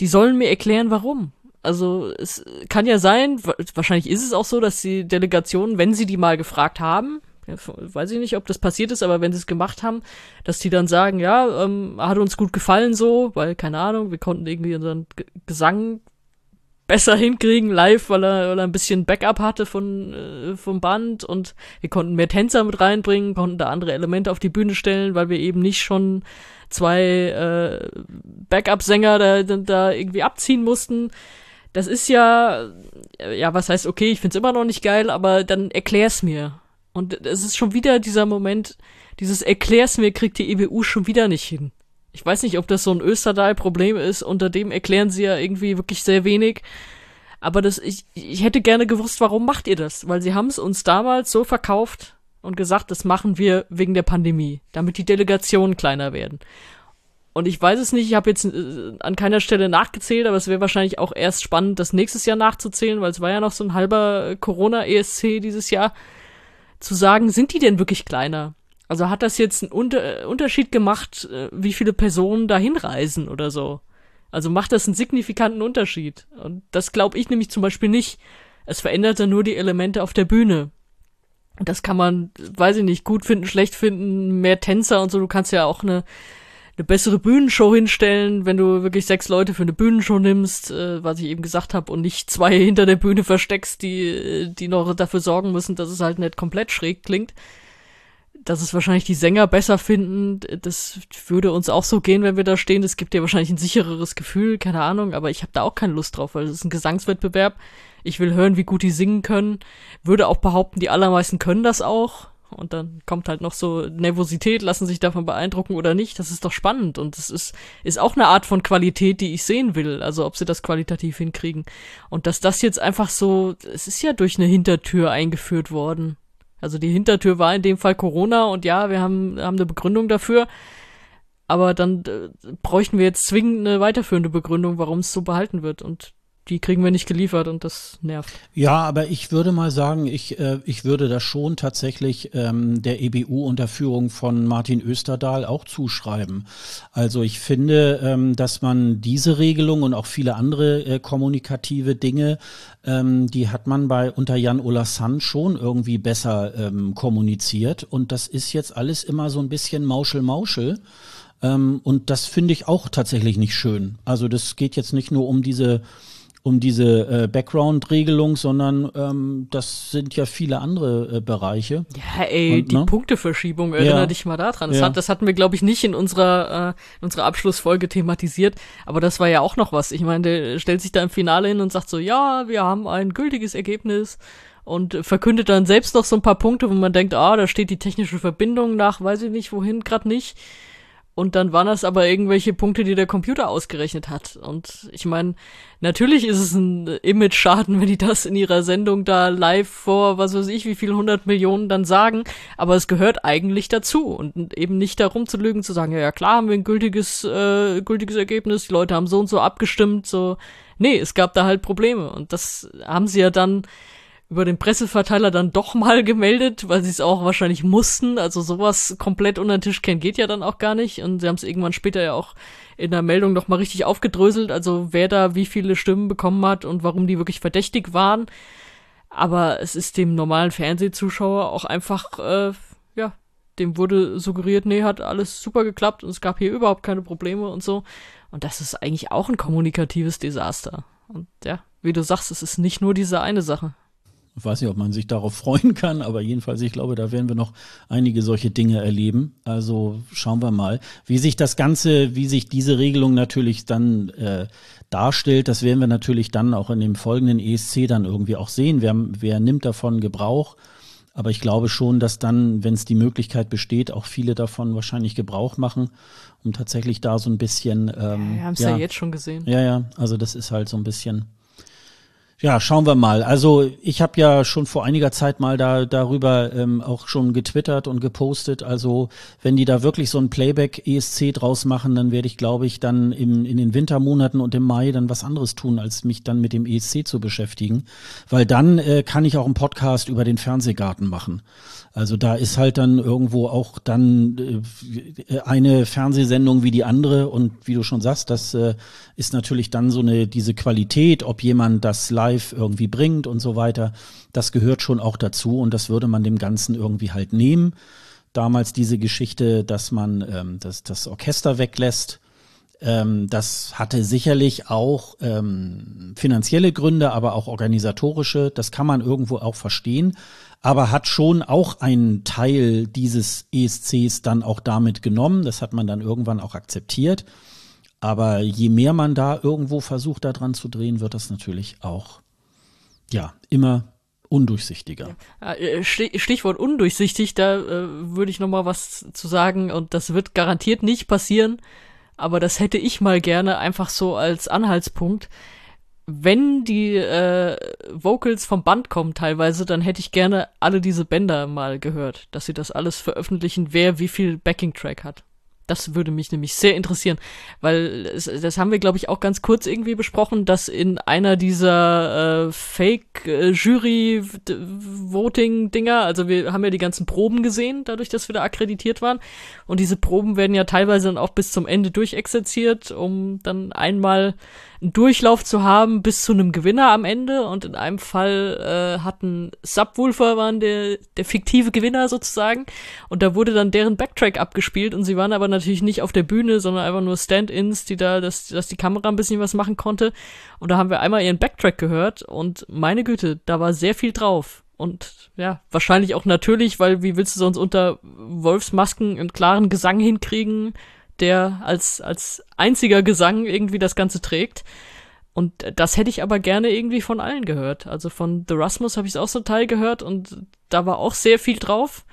Die sollen mir erklären, warum. Also es kann ja sein, wahrscheinlich ist es auch so, dass die Delegationen, wenn sie die mal gefragt haben, weiß ich nicht, ob das passiert ist, aber wenn sie es gemacht haben, dass die dann sagen, ja, ähm, hat uns gut gefallen so, weil, keine Ahnung, wir konnten irgendwie unseren G Gesang besser hinkriegen live, weil er, weil er ein bisschen Backup hatte von, äh, vom Band und wir konnten mehr Tänzer mit reinbringen, konnten da andere Elemente auf die Bühne stellen, weil wir eben nicht schon zwei äh, Backup-Sänger da, da irgendwie abziehen mussten. Das ist ja, ja, was heißt, okay, ich find's immer noch nicht geil, aber dann erklär's mir. Und es ist schon wieder dieser Moment, dieses Erklär's mir, kriegt die EBU schon wieder nicht hin. Ich weiß nicht, ob das so ein Österreich-Problem ist, unter dem erklären sie ja irgendwie wirklich sehr wenig. Aber das, ich, ich hätte gerne gewusst, warum macht ihr das? Weil sie haben es uns damals so verkauft und gesagt, das machen wir wegen der Pandemie, damit die Delegationen kleiner werden. Und ich weiß es nicht, ich habe jetzt äh, an keiner Stelle nachgezählt, aber es wäre wahrscheinlich auch erst spannend, das nächstes Jahr nachzuzählen, weil es war ja noch so ein halber Corona-ESC dieses Jahr zu sagen, sind die denn wirklich kleiner? Also hat das jetzt einen Unter Unterschied gemacht, äh, wie viele Personen da hinreisen oder so? Also macht das einen signifikanten Unterschied? Und das glaube ich nämlich zum Beispiel nicht. Es verändert dann nur die Elemente auf der Bühne. Das kann man, weiß ich nicht, gut finden, schlecht finden, mehr Tänzer und so. Du kannst ja auch eine eine bessere Bühnenshow hinstellen, wenn du wirklich sechs Leute für eine Bühnenshow nimmst, äh, was ich eben gesagt habe, und nicht zwei hinter der Bühne versteckst, die, die noch dafür sorgen müssen, dass es halt nicht komplett schräg klingt. Dass es wahrscheinlich die Sänger besser finden, das würde uns auch so gehen, wenn wir da stehen. Das gibt dir wahrscheinlich ein sichereres Gefühl, keine Ahnung, aber ich habe da auch keine Lust drauf, weil es ist ein Gesangswettbewerb. Ich will hören, wie gut die singen können. Würde auch behaupten, die allermeisten können das auch und dann kommt halt noch so Nervosität, lassen sich davon beeindrucken oder nicht. Das ist doch spannend und das ist, ist auch eine Art von Qualität, die ich sehen will. Also ob sie das qualitativ hinkriegen. Und dass das jetzt einfach so, es ist ja durch eine Hintertür eingeführt worden. Also die Hintertür war in dem Fall Corona und ja, wir haben, haben eine Begründung dafür. Aber dann äh, bräuchten wir jetzt zwingend eine weiterführende Begründung, warum es so behalten wird. Und die kriegen wir nicht geliefert und das nervt. Ja, aber ich würde mal sagen, ich, äh, ich würde da schon tatsächlich ähm, der EBU unter Führung von Martin Österdahl auch zuschreiben. Also ich finde, ähm, dass man diese Regelung und auch viele andere äh, kommunikative Dinge, ähm, die hat man bei unter Jan Olassan schon irgendwie besser ähm, kommuniziert. Und das ist jetzt alles immer so ein bisschen Mauschel-Mauschel. Ähm, und das finde ich auch tatsächlich nicht schön. Also das geht jetzt nicht nur um diese um diese äh, Background-Regelung, sondern ähm, das sind ja viele andere äh, Bereiche. Ja, ey, Und, die ne? Punkteverschiebung, erinnere ja. dich mal daran. Das, ja. hat, das hatten wir, glaube ich, nicht in unserer, äh, in unserer Abschlussfolge thematisiert, aber das war ja auch noch was. Ich meine, der stellt sich da im Finale hin und sagt so, ja, wir haben ein gültiges Ergebnis und verkündet dann selbst noch so ein paar Punkte, wo man denkt, ah, da steht die technische Verbindung nach, weiß ich nicht, wohin, gerade nicht. Und dann waren das aber irgendwelche Punkte, die der Computer ausgerechnet hat. Und ich meine, natürlich ist es ein Image-Schaden, wenn die das in ihrer Sendung da live vor, was weiß ich, wie viel hundert Millionen dann sagen. Aber es gehört eigentlich dazu und eben nicht darum zu lügen, zu sagen, ja, ja klar haben wir ein gültiges, äh, gültiges Ergebnis, die Leute haben so und so abgestimmt, so. Nee, es gab da halt Probleme. Und das haben sie ja dann über den Presseverteiler dann doch mal gemeldet, weil sie es auch wahrscheinlich mussten. Also sowas komplett unter den Tisch kennen geht ja dann auch gar nicht. Und sie haben es irgendwann später ja auch in der Meldung noch mal richtig aufgedröselt, also wer da wie viele Stimmen bekommen hat und warum die wirklich verdächtig waren. Aber es ist dem normalen Fernsehzuschauer auch einfach, äh, ja, dem wurde suggeriert, nee, hat alles super geklappt und es gab hier überhaupt keine Probleme und so. Und das ist eigentlich auch ein kommunikatives Desaster. Und ja, wie du sagst, es ist nicht nur diese eine Sache. Ich weiß nicht, ob man sich darauf freuen kann, aber jedenfalls, ich glaube, da werden wir noch einige solche Dinge erleben. Also schauen wir mal, wie sich das Ganze, wie sich diese Regelung natürlich dann äh, darstellt. Das werden wir natürlich dann auch in dem folgenden ESC dann irgendwie auch sehen. Wer, wer nimmt davon Gebrauch? Aber ich glaube schon, dass dann, wenn es die Möglichkeit besteht, auch viele davon wahrscheinlich Gebrauch machen, um tatsächlich da so ein bisschen. Ähm, ja, wir haben es ja, ja jetzt schon gesehen. Ja, ja, also das ist halt so ein bisschen ja, schauen wir mal. Also ich habe ja schon vor einiger Zeit mal da darüber ähm, auch schon getwittert und gepostet. Also wenn die da wirklich so ein Playback ESC draus machen, dann werde ich, glaube ich, dann im, in den Wintermonaten und im Mai dann was anderes tun, als mich dann mit dem ESC zu beschäftigen. Weil dann äh, kann ich auch einen Podcast über den Fernsehgarten machen. Also da ist halt dann irgendwo auch dann äh, eine Fernsehsendung wie die andere. Und wie du schon sagst, das äh, ist natürlich dann so eine diese Qualität, ob jemand das live irgendwie bringt und so weiter, das gehört schon auch dazu. Und das würde man dem Ganzen irgendwie halt nehmen. Damals diese Geschichte, dass man ähm, das, das Orchester weglässt, ähm, das hatte sicherlich auch ähm, finanzielle Gründe, aber auch organisatorische. Das kann man irgendwo auch verstehen aber hat schon auch einen Teil dieses ESCs dann auch damit genommen. Das hat man dann irgendwann auch akzeptiert. Aber je mehr man da irgendwo versucht, da dran zu drehen, wird das natürlich auch, ja, immer undurchsichtiger. Ja. Äh, Stichwort undurchsichtig, da äh, würde ich noch mal was zu sagen und das wird garantiert nicht passieren, aber das hätte ich mal gerne einfach so als Anhaltspunkt wenn die äh, Vocals vom Band kommen teilweise, dann hätte ich gerne alle diese Bänder mal gehört, dass sie das alles veröffentlichen, wer wie viel Backing-Track hat. Das würde mich nämlich sehr interessieren, weil es, das haben wir, glaube ich, auch ganz kurz irgendwie besprochen, dass in einer dieser äh, Fake-Jury-Voting-Dinger, also wir haben ja die ganzen Proben gesehen, dadurch, dass wir da akkreditiert waren, und diese Proben werden ja teilweise dann auch bis zum Ende durchexerziert, um dann einmal einen Durchlauf zu haben bis zu einem Gewinner am Ende. Und in einem Fall äh, hatten Subwoofer waren der, der fiktive Gewinner sozusagen. Und da wurde dann deren Backtrack abgespielt und sie waren aber natürlich nicht auf der Bühne, sondern einfach nur Stand-ins, die da, dass, dass die Kamera ein bisschen was machen konnte. Und da haben wir einmal ihren Backtrack gehört und meine Güte, da war sehr viel drauf. Und ja, wahrscheinlich auch natürlich, weil wie willst du sonst unter Wolfsmasken einen klaren Gesang hinkriegen? Der als, als einziger Gesang irgendwie das Ganze trägt. Und das hätte ich aber gerne irgendwie von allen gehört. Also von The Rasmus habe ich es auch so Teil gehört und da war auch sehr viel drauf.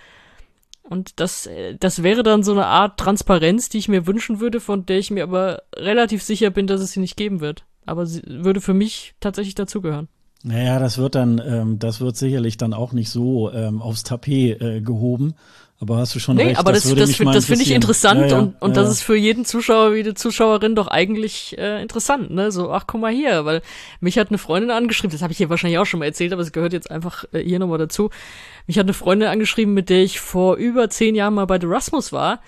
Und das, das wäre dann so eine Art Transparenz, die ich mir wünschen würde, von der ich mir aber relativ sicher bin, dass es sie nicht geben wird. Aber sie würde für mich tatsächlich dazugehören. Naja, das wird dann, ähm, das wird sicherlich dann auch nicht so ähm, aufs Tapet äh, gehoben. Aber hast du schon nee, recht. aber das, das, das, das finde ich interessant ja, ja, und, und ja, das ist für jeden Zuschauer wie die Zuschauerin doch eigentlich äh, interessant, ne? So, ach guck mal hier, weil mich hat eine Freundin angeschrieben, das habe ich hier wahrscheinlich auch schon mal erzählt, aber es gehört jetzt einfach äh, hier nochmal dazu. Mich hat eine Freundin angeschrieben, mit der ich vor über zehn Jahren mal bei The Rasmus war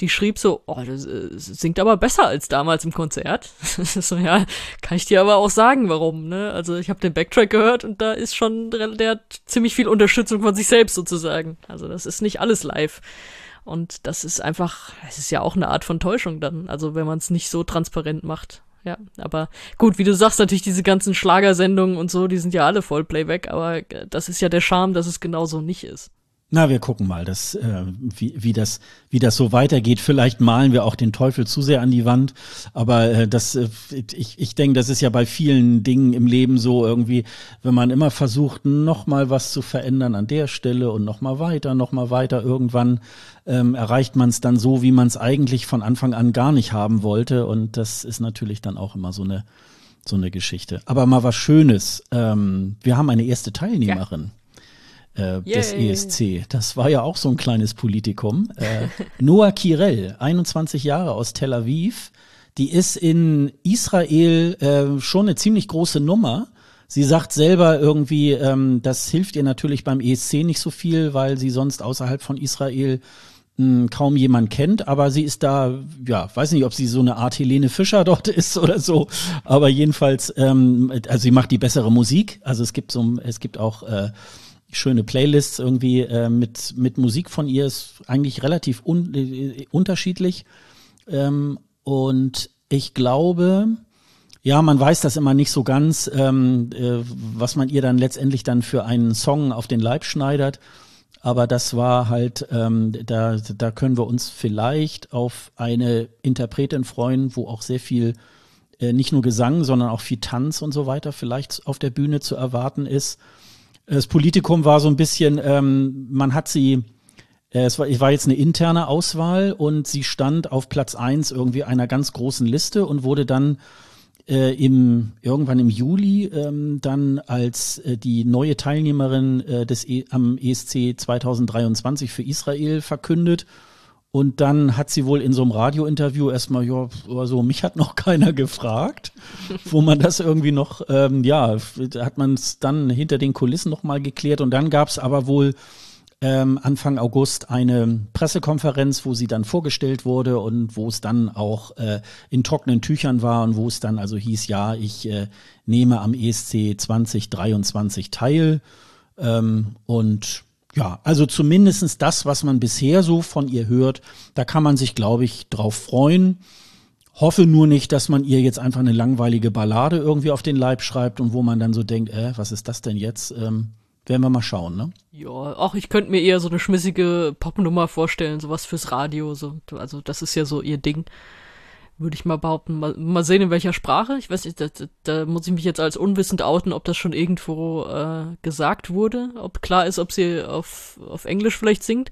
die schrieb so, oh, das, äh, singt aber besser als damals im Konzert. so, ja, kann ich dir aber auch sagen, warum, ne? Also ich habe den Backtrack gehört und da ist schon, der hat ziemlich viel Unterstützung von sich selbst sozusagen. Also das ist nicht alles live. Und das ist einfach, es ist ja auch eine Art von Täuschung dann, also wenn man es nicht so transparent macht. Ja, aber gut, wie du sagst, natürlich diese ganzen Schlagersendungen und so, die sind ja alle voll Playback, aber das ist ja der Charme, dass es genauso nicht ist. Na, wir gucken mal, dass, äh, wie, wie, das, wie das so weitergeht. Vielleicht malen wir auch den Teufel zu sehr an die Wand. Aber äh, das, äh, ich, ich denke, das ist ja bei vielen Dingen im Leben so irgendwie, wenn man immer versucht, noch mal was zu verändern an der Stelle und noch mal weiter, noch mal weiter, irgendwann ähm, erreicht man es dann so, wie man es eigentlich von Anfang an gar nicht haben wollte. Und das ist natürlich dann auch immer so eine, so eine Geschichte. Aber mal was Schönes. Ähm, wir haben eine erste Teilnehmerin. Ja äh, des ESC. Das war ja auch so ein kleines Politikum. Äh, Noah Kirel, 21 Jahre aus Tel Aviv, die ist in Israel äh, schon eine ziemlich große Nummer. Sie sagt selber irgendwie, ähm, das hilft ihr natürlich beim ESC nicht so viel, weil sie sonst außerhalb von Israel mh, hm, kaum jemand kennt, aber sie ist da, ja, weiß nicht, ob sie so eine Art Helene Fischer dort ist oder so, aber jedenfalls, ähm, also sie macht die bessere Musik, also es gibt so, es gibt auch äh, schöne Playlists irgendwie äh, mit, mit Musik von ihr, ist eigentlich relativ un äh, unterschiedlich. Ähm, und ich glaube, ja, man weiß das immer nicht so ganz, ähm, äh, was man ihr dann letztendlich dann für einen Song auf den Leib schneidert. Aber das war halt, ähm, da, da können wir uns vielleicht auf eine Interpretin freuen, wo auch sehr viel, äh, nicht nur Gesang, sondern auch viel Tanz und so weiter vielleicht auf der Bühne zu erwarten ist. Das Politikum war so ein bisschen, ähm, man hat sie, äh, es war, war jetzt eine interne Auswahl und sie stand auf Platz eins irgendwie einer ganz großen Liste und wurde dann äh, im irgendwann im Juli ähm, dann als äh, die neue Teilnehmerin äh, des e am ESC 2023 für Israel verkündet und dann hat sie wohl in so einem Radiointerview erstmal, ja, so, mich hat noch keiner gefragt, wo man das irgendwie noch, ähm, ja, hat man es dann hinter den Kulissen nochmal geklärt. Und dann gab es aber wohl ähm, Anfang August eine Pressekonferenz, wo sie dann vorgestellt wurde und wo es dann auch äh, in trockenen Tüchern war und wo es dann also hieß, ja, ich äh, nehme am ESC 2023 teil. Ähm, und ja, also zumindestens das, was man bisher so von ihr hört, da kann man sich, glaube ich, drauf freuen. Hoffe nur nicht, dass man ihr jetzt einfach eine langweilige Ballade irgendwie auf den Leib schreibt und wo man dann so denkt, äh, was ist das denn jetzt? Ähm, werden wir mal schauen, ne? Ja, auch ich könnte mir eher so eine schmissige Popnummer vorstellen, sowas fürs Radio, so. Also das ist ja so ihr Ding würde ich mal behaupten. Mal, mal sehen, in welcher Sprache. Ich weiß nicht, da, da muss ich mich jetzt als unwissend outen, ob das schon irgendwo äh, gesagt wurde, ob klar ist, ob sie auf, auf Englisch vielleicht singt.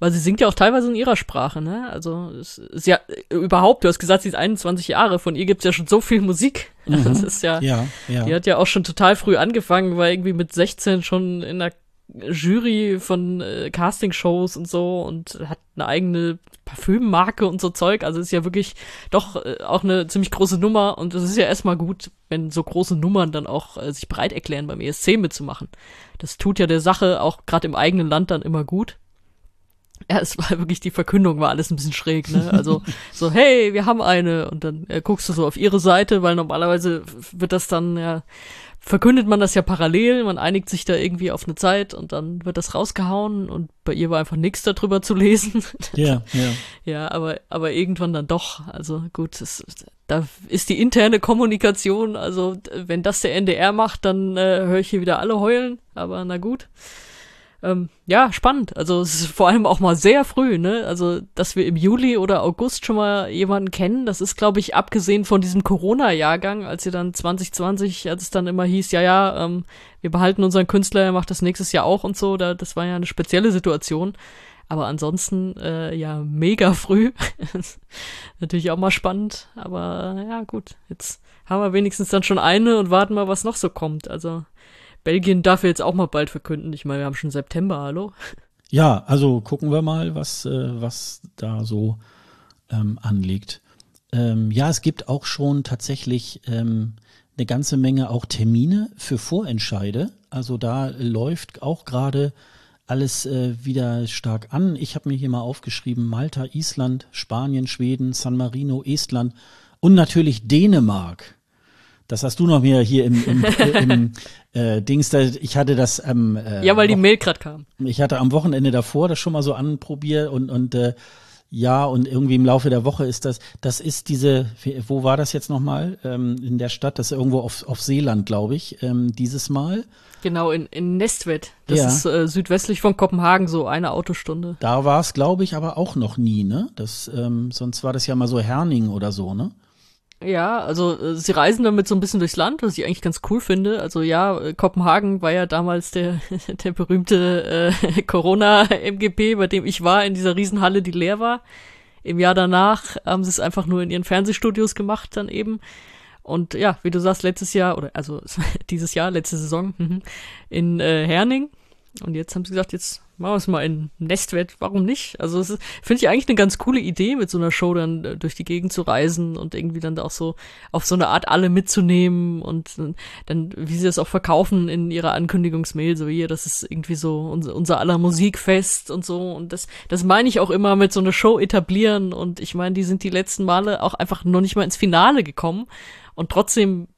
Weil sie singt ja auch teilweise in ihrer Sprache, ne? Also ist ja überhaupt, du hast gesagt, sie ist 21 Jahre, von ihr gibt's ja schon so viel Musik. Mhm. Das ist ja, ja, ja, die hat ja auch schon total früh angefangen, war irgendwie mit 16 schon in der Jury von äh, Castingshows und so und hat eine eigene Parfümmarke und so Zeug. Also ist ja wirklich doch äh, auch eine ziemlich große Nummer und es ist ja erstmal gut, wenn so große Nummern dann auch äh, sich bereit erklären, beim ESC mitzumachen. Das tut ja der Sache auch gerade im eigenen Land dann immer gut. Ja, es war wirklich, die Verkündung war alles ein bisschen schräg, ne? Also so, hey, wir haben eine und dann äh, guckst du so auf ihre Seite, weil normalerweise wird das dann ja verkündet man das ja parallel, man einigt sich da irgendwie auf eine Zeit und dann wird das rausgehauen und bei ihr war einfach nichts darüber zu lesen. Ja, ja. Ja, aber, aber irgendwann dann doch. Also gut, das, da ist die interne Kommunikation, also wenn das der NDR macht, dann äh, höre ich hier wieder alle heulen, aber na gut ähm, ja, spannend. Also es ist vor allem auch mal sehr früh, ne? Also, dass wir im Juli oder August schon mal jemanden kennen, das ist, glaube ich, abgesehen von diesem Corona-Jahrgang, als ihr dann 2020, als es dann immer hieß, ja, ja, ähm, wir behalten unseren Künstler, er macht das nächstes Jahr auch und so, da, das war ja eine spezielle Situation. Aber ansonsten, äh, ja, mega früh. Natürlich auch mal spannend, aber ja, gut. Jetzt haben wir wenigstens dann schon eine und warten mal, was noch so kommt. Also Belgien darf jetzt auch mal bald verkünden. Ich meine, wir haben schon September, hallo? Ja, also gucken wir mal, was, äh, was da so ähm, anliegt. Ähm, ja, es gibt auch schon tatsächlich ähm, eine ganze Menge auch Termine für Vorentscheide. Also da läuft auch gerade alles äh, wieder stark an. Ich habe mir hier mal aufgeschrieben, Malta, Island, Spanien, Schweden, San Marino, Estland und natürlich Dänemark. Das hast du noch mir hier im, im, im äh, Dings. Da, ich hatte das am ähm, äh, Ja, weil die Mail gerade kam. Ich hatte am Wochenende davor das schon mal so anprobiert und, und äh, Ja, und irgendwie im Laufe der Woche ist das, das ist diese, wo war das jetzt nochmal? Ähm, in der Stadt, das ist irgendwo auf, auf Seeland, glaube ich, ähm, dieses Mal. Genau, in, in Nestwed. Das ja. ist äh, südwestlich von Kopenhagen, so eine Autostunde. Da war es, glaube ich, aber auch noch nie, ne? Das, ähm, sonst war das ja mal so Herning oder so, ne? Ja, also äh, sie reisen damit so ein bisschen durchs Land, was ich eigentlich ganz cool finde. Also ja, äh, Kopenhagen war ja damals der, der berühmte äh, Corona-MGP, bei dem ich war, in dieser Riesenhalle, die leer war. Im Jahr danach haben sie es einfach nur in ihren Fernsehstudios gemacht dann eben. Und ja, wie du sagst, letztes Jahr, oder also dieses Jahr, letzte Saison, mhm, in äh, Herning. Und jetzt haben sie gesagt, jetzt machen wir es mal in Nestwett, warum nicht? Also es finde ich eigentlich eine ganz coole Idee, mit so einer Show dann äh, durch die Gegend zu reisen und irgendwie dann auch so auf so eine Art alle mitzunehmen und dann, wie sie das auch verkaufen in ihrer Ankündigungsmail, so hier, das ist irgendwie so unser, unser aller Musikfest und so. Und das, das meine ich auch immer mit so einer Show etablieren. Und ich meine, die sind die letzten Male auch einfach noch nicht mal ins Finale gekommen und trotzdem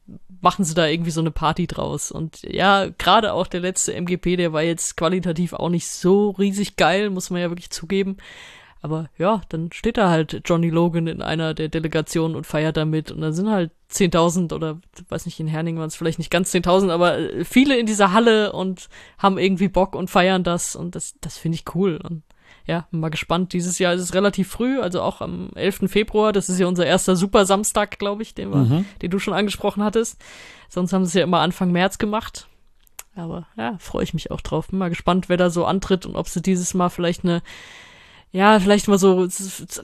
machen sie da irgendwie so eine Party draus. Und ja, gerade auch der letzte MGP, der war jetzt qualitativ auch nicht so riesig geil, muss man ja wirklich zugeben. Aber ja, dann steht da halt Johnny Logan in einer der Delegationen und feiert damit. Und dann sind halt 10.000 oder weiß nicht, in Herning waren es vielleicht nicht ganz 10.000, aber viele in dieser Halle und haben irgendwie Bock und feiern das. Und das, das finde ich cool. Und ja, mal gespannt. Dieses Jahr ist es relativ früh, also auch am 11. Februar. Das ist ja unser erster Super Samstag, glaube ich, den, wir, mhm. den du schon angesprochen hattest. Sonst haben sie es ja immer Anfang März gemacht. Aber ja, freue ich mich auch drauf. Bin mal gespannt, wer da so antritt und ob sie dieses Mal vielleicht eine, ja, vielleicht mal so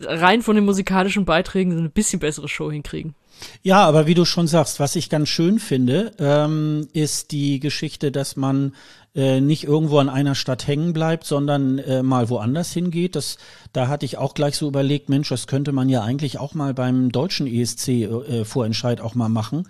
rein von den musikalischen Beiträgen so eine bisschen bessere Show hinkriegen. Ja, aber wie du schon sagst, was ich ganz schön finde, ähm, ist die Geschichte, dass man äh, nicht irgendwo an einer Stadt hängen bleibt, sondern äh, mal woanders hingeht. Das, da hatte ich auch gleich so überlegt, Mensch, das könnte man ja eigentlich auch mal beim deutschen ESC-Vorentscheid äh, auch mal machen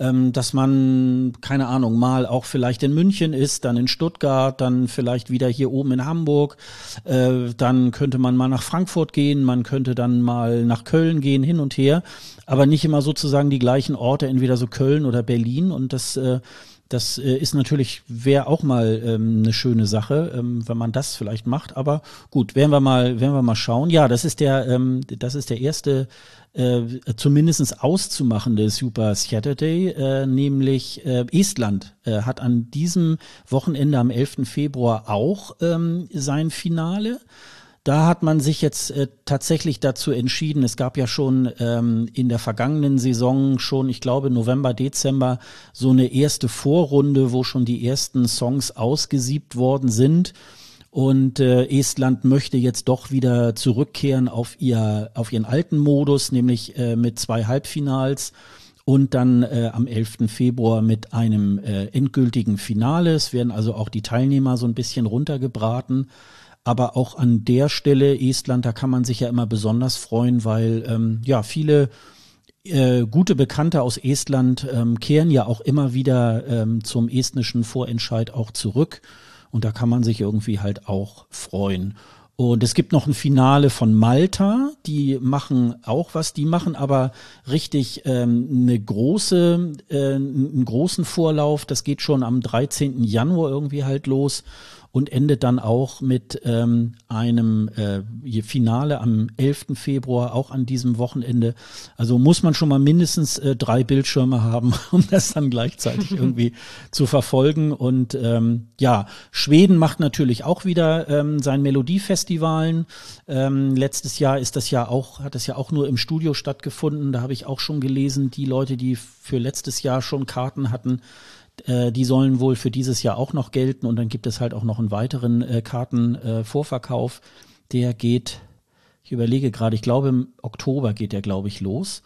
ähm, dass man, keine Ahnung, mal auch vielleicht in München ist, dann in Stuttgart, dann vielleicht wieder hier oben in Hamburg, äh, dann könnte man mal nach Frankfurt gehen, man könnte dann mal nach Köln gehen, hin und her, aber nicht immer sozusagen die gleichen Orte, entweder so Köln oder Berlin. Und das äh, das äh, ist natürlich, wäre auch mal ähm, eine schöne Sache, ähm, wenn man das vielleicht macht. Aber gut, werden wir mal, werden wir mal schauen. Ja, das ist der, ähm, das ist der erste, äh, zumindest auszumachende Super Saturday, äh, nämlich äh, Estland äh, hat an diesem Wochenende am 11. Februar auch ähm, sein Finale. Da hat man sich jetzt äh, tatsächlich dazu entschieden. Es gab ja schon ähm, in der vergangenen Saison schon, ich glaube November, Dezember, so eine erste Vorrunde, wo schon die ersten Songs ausgesiebt worden sind. Und äh, Estland möchte jetzt doch wieder zurückkehren auf ihr auf ihren alten Modus, nämlich äh, mit zwei Halbfinals und dann äh, am 11. Februar mit einem äh, endgültigen Finale. Es werden also auch die Teilnehmer so ein bisschen runtergebraten. Aber auch an der Stelle Estland, da kann man sich ja immer besonders freuen, weil ähm, ja viele äh, gute Bekannte aus Estland ähm, kehren ja auch immer wieder ähm, zum estnischen Vorentscheid auch zurück. Und da kann man sich irgendwie halt auch freuen. Und es gibt noch ein Finale von Malta, die machen auch was, die machen aber richtig ähm, eine große, äh, einen großen Vorlauf. Das geht schon am 13. Januar irgendwie halt los und endet dann auch mit ähm, einem äh, Finale am 11. Februar, auch an diesem Wochenende. Also muss man schon mal mindestens äh, drei Bildschirme haben, um das dann gleichzeitig irgendwie zu verfolgen. Und ähm, ja, Schweden macht natürlich auch wieder ähm, sein Melodiefestivalen. Ähm, letztes Jahr ist das ja auch, hat das ja auch nur im Studio stattgefunden. Da habe ich auch schon gelesen, die Leute, die für letztes Jahr schon Karten hatten, äh, die sollen wohl für dieses Jahr auch noch gelten und dann gibt es halt auch noch einen weiteren äh, Kartenvorverkauf. Der geht, ich überlege gerade, ich glaube im Oktober geht der, glaube ich, los.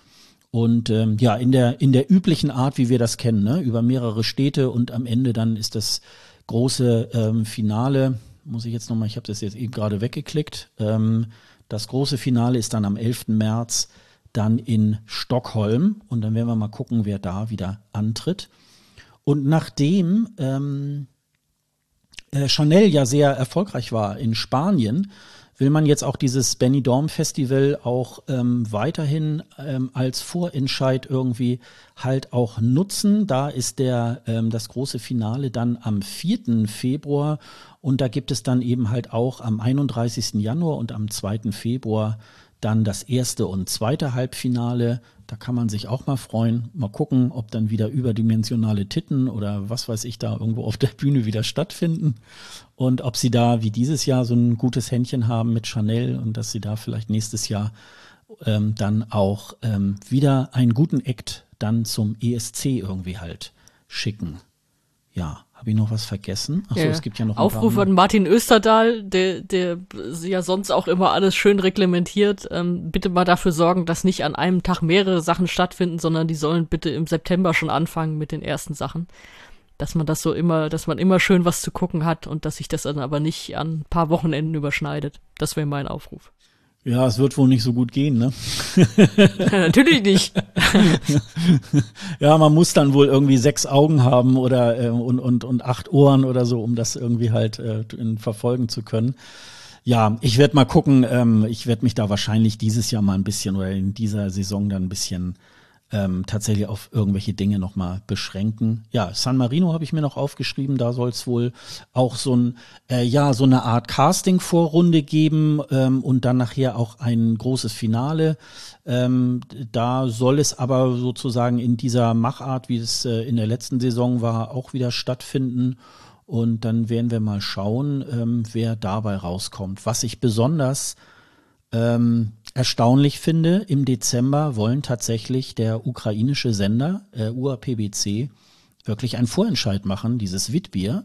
Und ähm, ja, in der, in der üblichen Art, wie wir das kennen, ne? über mehrere Städte und am Ende dann ist das große ähm, Finale, muss ich jetzt nochmal, ich habe das jetzt eben gerade weggeklickt, ähm, das große Finale ist dann am 11. März dann in Stockholm und dann werden wir mal gucken, wer da wieder antritt. Und nachdem ähm, äh, Chanel ja sehr erfolgreich war in Spanien, will man jetzt auch dieses Benny Dorm Festival auch ähm, weiterhin ähm, als Vorentscheid irgendwie halt auch nutzen. Da ist der ähm, das große Finale dann am 4. Februar und da gibt es dann eben halt auch am 31. Januar und am 2. Februar dann das erste und zweite Halbfinale. Da kann man sich auch mal freuen. Mal gucken, ob dann wieder überdimensionale Titten oder was weiß ich da irgendwo auf der Bühne wieder stattfinden. Und ob sie da wie dieses Jahr so ein gutes Händchen haben mit Chanel und dass sie da vielleicht nächstes Jahr ähm, dann auch ähm, wieder einen guten Act dann zum ESC irgendwie halt schicken. Ja, habe ich noch was vergessen? Achso, ja. es gibt ja noch Aufruf an Martin Österdahl, der, der ja sonst auch immer alles schön reglementiert. Ähm, bitte mal dafür sorgen, dass nicht an einem Tag mehrere Sachen stattfinden, sondern die sollen bitte im September schon anfangen mit den ersten Sachen. Dass man das so immer, dass man immer schön was zu gucken hat und dass sich das dann aber nicht an ein paar Wochenenden überschneidet. Das wäre mein Aufruf. Ja, es wird wohl nicht so gut gehen, ne? Natürlich nicht. ja, man muss dann wohl irgendwie sechs Augen haben oder äh, und, und, und acht Ohren oder so, um das irgendwie halt äh, verfolgen zu können. Ja, ich werde mal gucken. Ähm, ich werde mich da wahrscheinlich dieses Jahr mal ein bisschen oder in dieser Saison dann ein bisschen ähm, tatsächlich auf irgendwelche Dinge nochmal beschränken. Ja, San Marino habe ich mir noch aufgeschrieben, da soll es wohl auch so ein, äh, ja, so eine Art Casting-Vorrunde geben ähm, und dann nachher auch ein großes Finale. Ähm, da soll es aber sozusagen in dieser Machart, wie es äh, in der letzten Saison war, auch wieder stattfinden. Und dann werden wir mal schauen, ähm, wer dabei rauskommt. Was ich besonders ähm, erstaunlich finde, im Dezember wollen tatsächlich der ukrainische Sender, äh, UAPBC, wirklich einen Vorentscheid machen, dieses Witbier.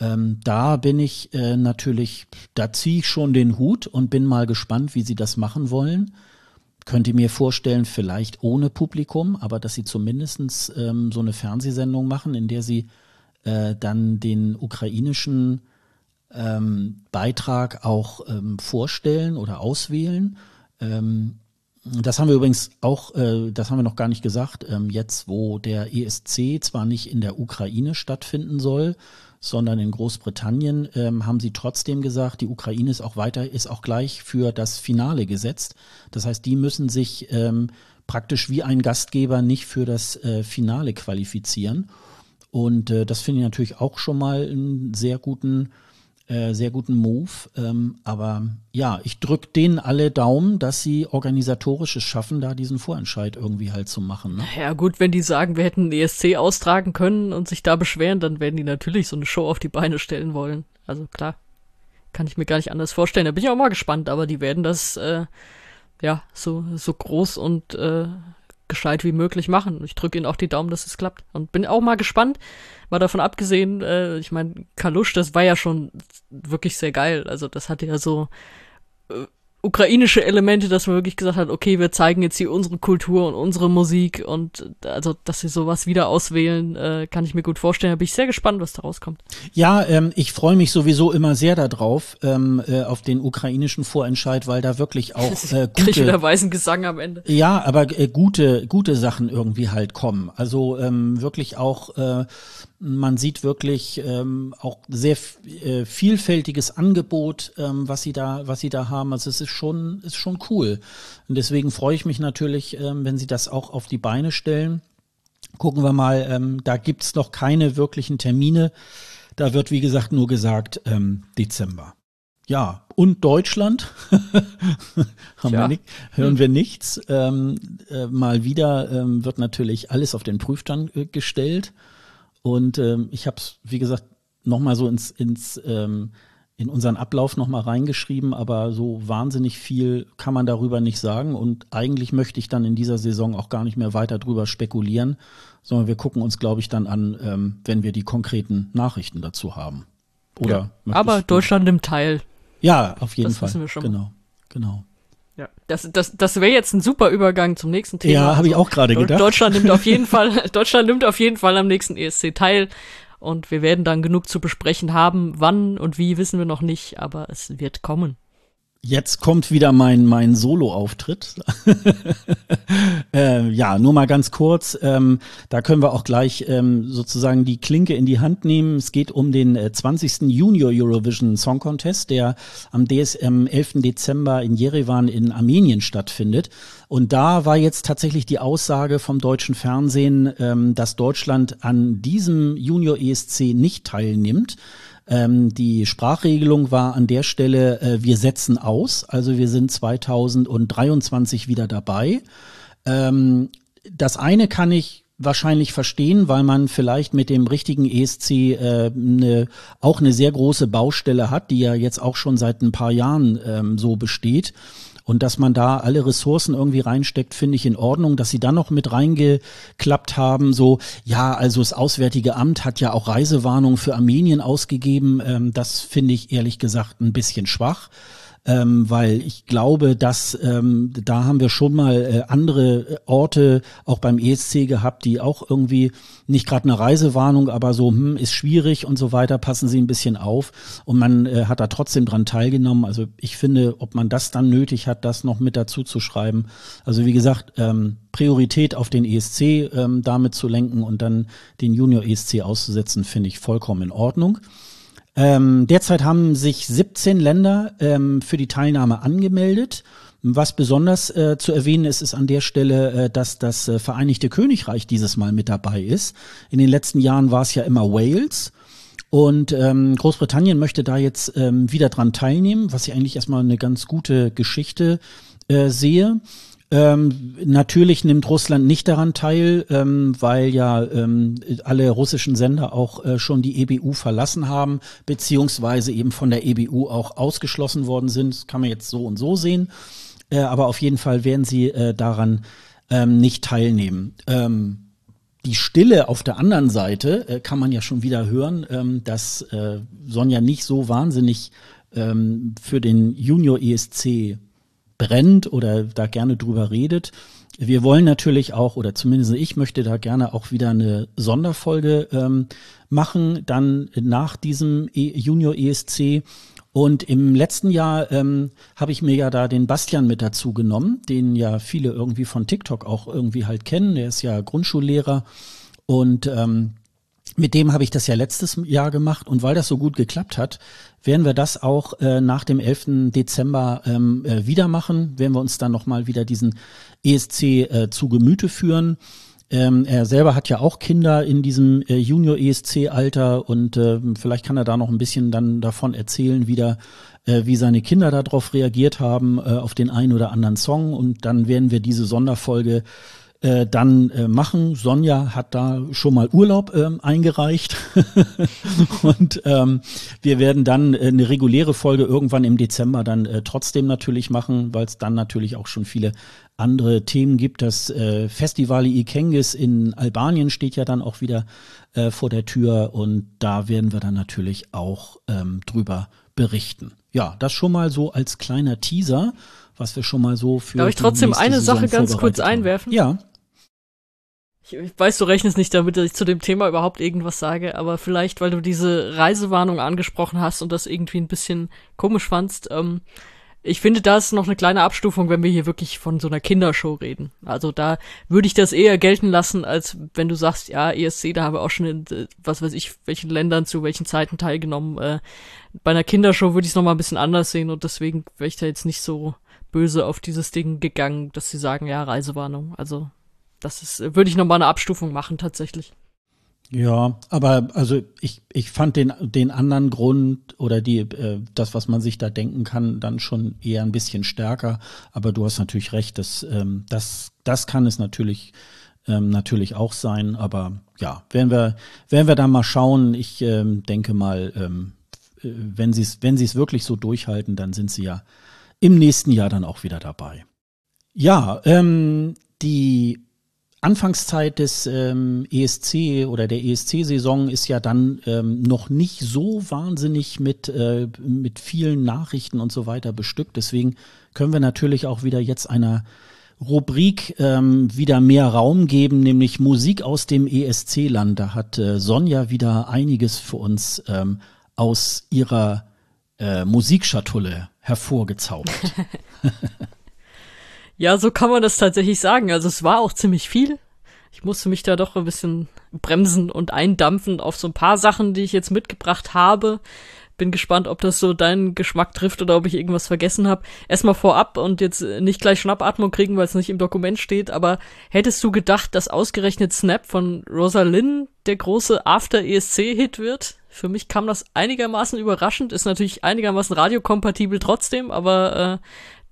Ähm, da bin ich äh, natürlich, da ziehe ich schon den Hut und bin mal gespannt, wie sie das machen wollen. Könnt ihr mir vorstellen, vielleicht ohne Publikum, aber dass sie zumindest ähm, so eine Fernsehsendung machen, in der sie äh, dann den ukrainischen ähm, Beitrag auch ähm, vorstellen oder auswählen. Ähm, das haben wir übrigens auch, äh, das haben wir noch gar nicht gesagt, ähm, jetzt wo der ESC zwar nicht in der Ukraine stattfinden soll, sondern in Großbritannien, ähm, haben sie trotzdem gesagt, die Ukraine ist auch weiter, ist auch gleich für das Finale gesetzt. Das heißt, die müssen sich ähm, praktisch wie ein Gastgeber nicht für das äh, Finale qualifizieren. Und äh, das finde ich natürlich auch schon mal einen sehr guten äh, sehr guten Move. Ähm, aber ja, ich drücke denen alle Daumen, dass sie organisatorisches schaffen, da diesen Vorentscheid irgendwie halt zu machen. Ne? Ja gut, wenn die sagen, wir hätten ESC austragen können und sich da beschweren, dann werden die natürlich so eine Show auf die Beine stellen wollen. Also klar, kann ich mir gar nicht anders vorstellen. Da bin ich auch mal gespannt, aber die werden das äh, ja so so groß und äh, gescheit wie möglich machen. Ich drücke ihnen auch die Daumen, dass es klappt. Und bin auch mal gespannt. Mal davon abgesehen, äh, ich meine, Kalusch, das war ja schon wirklich sehr geil. Also das hatte ja so äh, ukrainische Elemente, dass man wirklich gesagt hat, okay, wir zeigen jetzt hier unsere Kultur und unsere Musik und also, dass sie sowas wieder auswählen, äh, kann ich mir gut vorstellen. Da bin ich sehr gespannt, was da rauskommt. Ja, ähm, ich freue mich sowieso immer sehr darauf, ähm, äh, auf den ukrainischen Vorentscheid, weil da wirklich auch äh, gute, Krieg wieder weißen Gesang am Ende. Ja, aber äh, gute, gute Sachen irgendwie halt kommen. Also ähm, wirklich auch äh, man sieht wirklich ähm, auch sehr äh, vielfältiges Angebot, ähm, was sie da, was sie da haben. Also es ist schon, ist schon cool. Und deswegen freue ich mich natürlich, ähm, wenn sie das auch auf die Beine stellen. Gucken wir mal, ähm, da gibt's noch keine wirklichen Termine. Da wird, wie gesagt, nur gesagt ähm, Dezember. Ja, und Deutschland haben wir nicht, hören wir nichts. Ähm, äh, mal wieder ähm, wird natürlich alles auf den Prüfstand äh, gestellt. Und ähm, ich habe es, wie gesagt, nochmal so ins, ins ähm, in unseren Ablauf nochmal reingeschrieben, aber so wahnsinnig viel kann man darüber nicht sagen. Und eigentlich möchte ich dann in dieser Saison auch gar nicht mehr weiter drüber spekulieren, sondern wir gucken uns, glaube ich, dann an, ähm, wenn wir die konkreten Nachrichten dazu haben. Oder ja, aber Deutschland nimmt teil. Ja, auf jeden das Fall. Wissen wir schon. Genau, genau. Ja, das, das, das wäre jetzt ein super Übergang zum nächsten Thema. Ja, habe ich auch gerade gedacht. Deutschland nimmt auf jeden Fall, Deutschland nimmt auf jeden Fall am nächsten ESC teil. Und wir werden dann genug zu besprechen haben. Wann und wie wissen wir noch nicht, aber es wird kommen. Jetzt kommt wieder mein, mein Solo-Auftritt. äh, ja, nur mal ganz kurz. Ähm, da können wir auch gleich ähm, sozusagen die Klinke in die Hand nehmen. Es geht um den äh, 20. Junior Eurovision Song Contest, der am DSM 11. Dezember in Jerewan in Armenien stattfindet. Und da war jetzt tatsächlich die Aussage vom deutschen Fernsehen, ähm, dass Deutschland an diesem Junior ESC nicht teilnimmt. Ähm, die Sprachregelung war an der Stelle, äh, wir setzen aus, also wir sind 2023 wieder dabei. Ähm, das eine kann ich wahrscheinlich verstehen, weil man vielleicht mit dem richtigen ESC äh, ne, auch eine sehr große Baustelle hat, die ja jetzt auch schon seit ein paar Jahren ähm, so besteht. Und dass man da alle Ressourcen irgendwie reinsteckt, finde ich in Ordnung. Dass sie dann noch mit reingeklappt haben, so, ja, also das Auswärtige Amt hat ja auch Reisewarnungen für Armenien ausgegeben. Ähm, das finde ich ehrlich gesagt ein bisschen schwach ähm, weil ich glaube, dass ähm, da haben wir schon mal äh, andere Orte auch beim ESC gehabt, die auch irgendwie nicht gerade eine Reisewarnung, aber so hm, ist schwierig und so weiter. Passen Sie ein bisschen auf und man äh, hat da trotzdem dran teilgenommen. Also ich finde, ob man das dann nötig hat, das noch mit dazu zu schreiben. Also wie gesagt, ähm, Priorität auf den ESC ähm, damit zu lenken und dann den Junior ESC auszusetzen, finde ich vollkommen in Ordnung. Ähm, derzeit haben sich 17 Länder ähm, für die Teilnahme angemeldet. Was besonders äh, zu erwähnen ist, ist an der Stelle, äh, dass das äh, Vereinigte Königreich dieses Mal mit dabei ist. In den letzten Jahren war es ja immer Wales. Und ähm, Großbritannien möchte da jetzt ähm, wieder dran teilnehmen, was ich eigentlich erstmal eine ganz gute Geschichte äh, sehe. Ähm, natürlich nimmt Russland nicht daran teil, ähm, weil ja ähm, alle russischen Sender auch äh, schon die EBU verlassen haben, beziehungsweise eben von der EBU auch ausgeschlossen worden sind. Das kann man jetzt so und so sehen. Äh, aber auf jeden Fall werden sie äh, daran ähm, nicht teilnehmen. Ähm, die Stille auf der anderen Seite äh, kann man ja schon wieder hören, ähm, dass äh, Sonja nicht so wahnsinnig für den Junior ESC brennt oder da gerne drüber redet. Wir wollen natürlich auch, oder zumindest ich möchte da gerne auch wieder eine Sonderfolge ähm, machen, dann nach diesem e Junior ESC. Und im letzten Jahr ähm, habe ich mir ja da den Bastian mit dazu genommen, den ja viele irgendwie von TikTok auch irgendwie halt kennen. Der ist ja Grundschullehrer und ähm, mit dem habe ich das ja letztes Jahr gemacht und weil das so gut geklappt hat, werden wir das auch äh, nach dem 11. Dezember ähm, äh, wieder machen, werden wir uns dann nochmal wieder diesen ESC äh, zu Gemüte führen. Ähm, er selber hat ja auch Kinder in diesem äh, Junior-ESC-Alter und äh, vielleicht kann er da noch ein bisschen dann davon erzählen, wieder, äh, wie seine Kinder darauf reagiert haben, äh, auf den einen oder anderen Song. Und dann werden wir diese Sonderfolge äh, dann äh, machen. Sonja hat da schon mal Urlaub ähm, eingereicht und ähm, wir werden dann äh, eine reguläre Folge irgendwann im Dezember dann äh, trotzdem natürlich machen, weil es dann natürlich auch schon viele andere Themen gibt. Das äh, Festival Ikengis in Albanien steht ja dann auch wieder äh, vor der Tür und da werden wir dann natürlich auch ähm, drüber berichten. Ja, das schon mal so als kleiner Teaser, was wir schon mal so für. Darf ich trotzdem eine Sache ganz kurz einwerfen? Ja. Ich, ich weiß, du rechnest nicht damit, dass ich zu dem Thema überhaupt irgendwas sage, aber vielleicht, weil du diese Reisewarnung angesprochen hast und das irgendwie ein bisschen komisch fandst, ähm, ich finde, da ist noch eine kleine Abstufung, wenn wir hier wirklich von so einer Kindershow reden. Also da würde ich das eher gelten lassen, als wenn du sagst, ja, ESC, da haben wir auch schon in, äh, was weiß ich, welchen Ländern zu welchen Zeiten teilgenommen. Äh, bei einer Kindershow würde ich es noch mal ein bisschen anders sehen und deswegen wäre ich da jetzt nicht so böse auf dieses Ding gegangen, dass sie sagen, ja, Reisewarnung. Also das ist, würde ich nochmal eine Abstufung machen, tatsächlich. Ja, aber also ich, ich fand den, den anderen Grund oder die, äh, das, was man sich da denken kann, dann schon eher ein bisschen stärker. Aber du hast natürlich recht, dass, ähm, das, das kann es natürlich, ähm, natürlich auch sein. Aber ja, werden wir, werden wir da mal schauen. Ich ähm, denke mal, ähm, äh, wenn sie es, wenn sie es wirklich so durchhalten, dann sind sie ja im nächsten Jahr dann auch wieder dabei. Ja, ähm, die Anfangszeit des ähm, ESC oder der ESC-Saison ist ja dann ähm, noch nicht so wahnsinnig mit, äh, mit vielen Nachrichten und so weiter bestückt. Deswegen können wir natürlich auch wieder jetzt einer Rubrik ähm, wieder mehr Raum geben, nämlich Musik aus dem ESC-Land. Da hat äh, Sonja wieder einiges für uns ähm, aus ihrer äh, Musikschatulle hervorgezaubert. ja, so kann man das tatsächlich sagen. Also es war auch ziemlich viel. Ich musste mich da doch ein bisschen bremsen und eindampfen auf so ein paar Sachen, die ich jetzt mitgebracht habe. Bin gespannt, ob das so deinen Geschmack trifft oder ob ich irgendwas vergessen habe. Erstmal vorab und jetzt nicht gleich Schnappatmung kriegen, weil es nicht im Dokument steht, aber hättest du gedacht, dass ausgerechnet Snap von Rosalind der große After-ESC-Hit wird? Für mich kam das einigermaßen überraschend, ist natürlich einigermaßen radiokompatibel trotzdem, aber äh,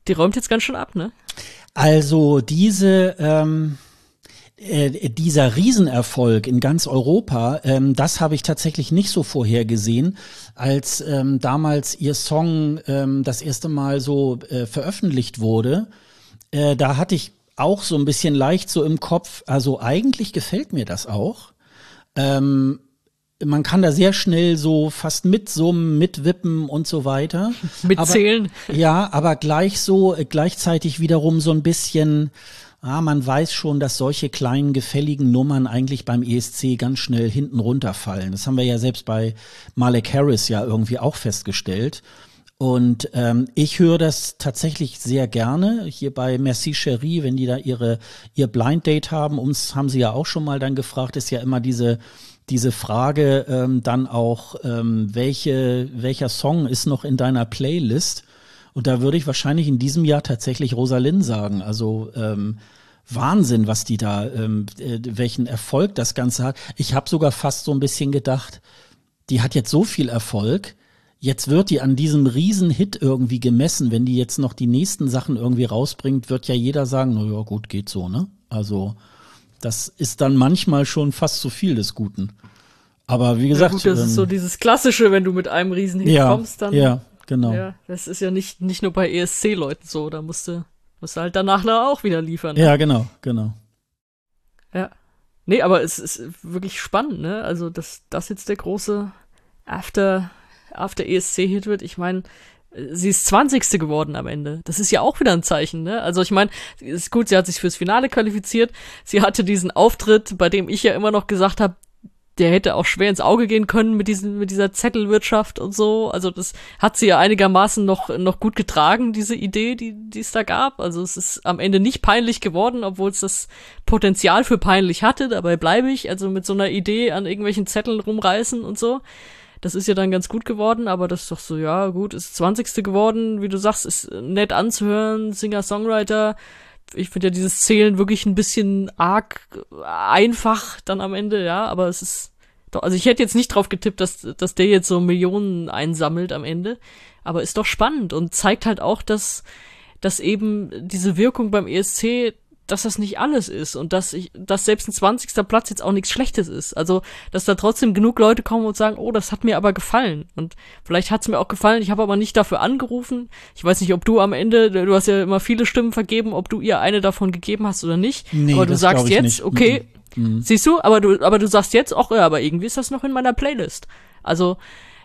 die räumt jetzt ganz schön ab, ne? Also diese ähm, äh, dieser Riesenerfolg in ganz Europa, ähm, das habe ich tatsächlich nicht so vorhergesehen, als ähm, damals ihr Song ähm, das erste Mal so äh, veröffentlicht wurde. Äh, da hatte ich auch so ein bisschen leicht so im Kopf, also eigentlich gefällt mir das auch. Ähm, man kann da sehr schnell so fast mitsummen, mitwippen und so weiter. Mitzählen. Aber, ja, aber gleich so, äh, gleichzeitig wiederum so ein bisschen, ah, man weiß schon, dass solche kleinen gefälligen Nummern eigentlich beim ESC ganz schnell hinten runterfallen. Das haben wir ja selbst bei Malek Harris ja irgendwie auch festgestellt. Und ähm, ich höre das tatsächlich sehr gerne. Hier bei Merci Cherie, wenn die da ihre ihr Blind Date haben, uns haben sie ja auch schon mal dann gefragt, ist ja immer diese diese Frage ähm, dann auch, ähm, welche welcher Song ist noch in deiner Playlist? Und da würde ich wahrscheinlich in diesem Jahr tatsächlich Rosalind sagen. Also ähm, Wahnsinn, was die da, ähm, äh, welchen Erfolg das Ganze hat. Ich habe sogar fast so ein bisschen gedacht, die hat jetzt so viel Erfolg. Jetzt wird die an diesem Riesenhit irgendwie gemessen. Wenn die jetzt noch die nächsten Sachen irgendwie rausbringt, wird ja jeder sagen, na ja, gut, geht so, ne? Also, das ist dann manchmal schon fast zu viel des Guten. Aber wie gesagt. Ja, gut, das ähm, ist so ähm, dieses Klassische, wenn du mit einem Riesenhit ja, kommst, dann. Ja, genau. Ja, das ist ja nicht, nicht nur bei ESC-Leuten so. Da musst du, musst du halt danach auch wieder liefern. Ne? Ja, genau, genau. Ja. Nee, aber es ist wirklich spannend, ne? Also, dass das jetzt der große After, After ESC-Hit wird. Ich meine, sie ist 20. geworden am Ende. Das ist ja auch wieder ein Zeichen, ne? Also ich meine, ist gut, sie hat sich fürs Finale qualifiziert. Sie hatte diesen Auftritt, bei dem ich ja immer noch gesagt habe, der hätte auch schwer ins Auge gehen können mit diesen mit dieser Zettelwirtschaft und so. Also das hat sie ja einigermaßen noch noch gut getragen diese Idee, die die es da gab. Also es ist am Ende nicht peinlich geworden, obwohl es das Potenzial für peinlich hatte. Dabei bleibe ich. Also mit so einer Idee an irgendwelchen Zetteln rumreißen und so. Das ist ja dann ganz gut geworden, aber das ist doch so, ja, gut, ist 20. geworden, wie du sagst, ist nett anzuhören, Singer-Songwriter. Ich finde ja dieses Zählen wirklich ein bisschen arg einfach dann am Ende, ja, aber es ist doch, also ich hätte jetzt nicht drauf getippt, dass, dass der jetzt so Millionen einsammelt am Ende, aber ist doch spannend und zeigt halt auch, dass, dass eben diese Wirkung beim ESC dass das nicht alles ist und dass ich, dass selbst ein 20. Platz jetzt auch nichts Schlechtes ist. Also, dass da trotzdem genug Leute kommen und sagen, oh, das hat mir aber gefallen. Und vielleicht hat es mir auch gefallen, ich habe aber nicht dafür angerufen. Ich weiß nicht, ob du am Ende, du hast ja immer viele Stimmen vergeben, ob du ihr eine davon gegeben hast oder nicht. Nee, aber du sagst jetzt, nicht. okay, mhm. siehst du, aber du, aber du sagst jetzt auch, ja, aber irgendwie ist das noch in meiner Playlist. Also,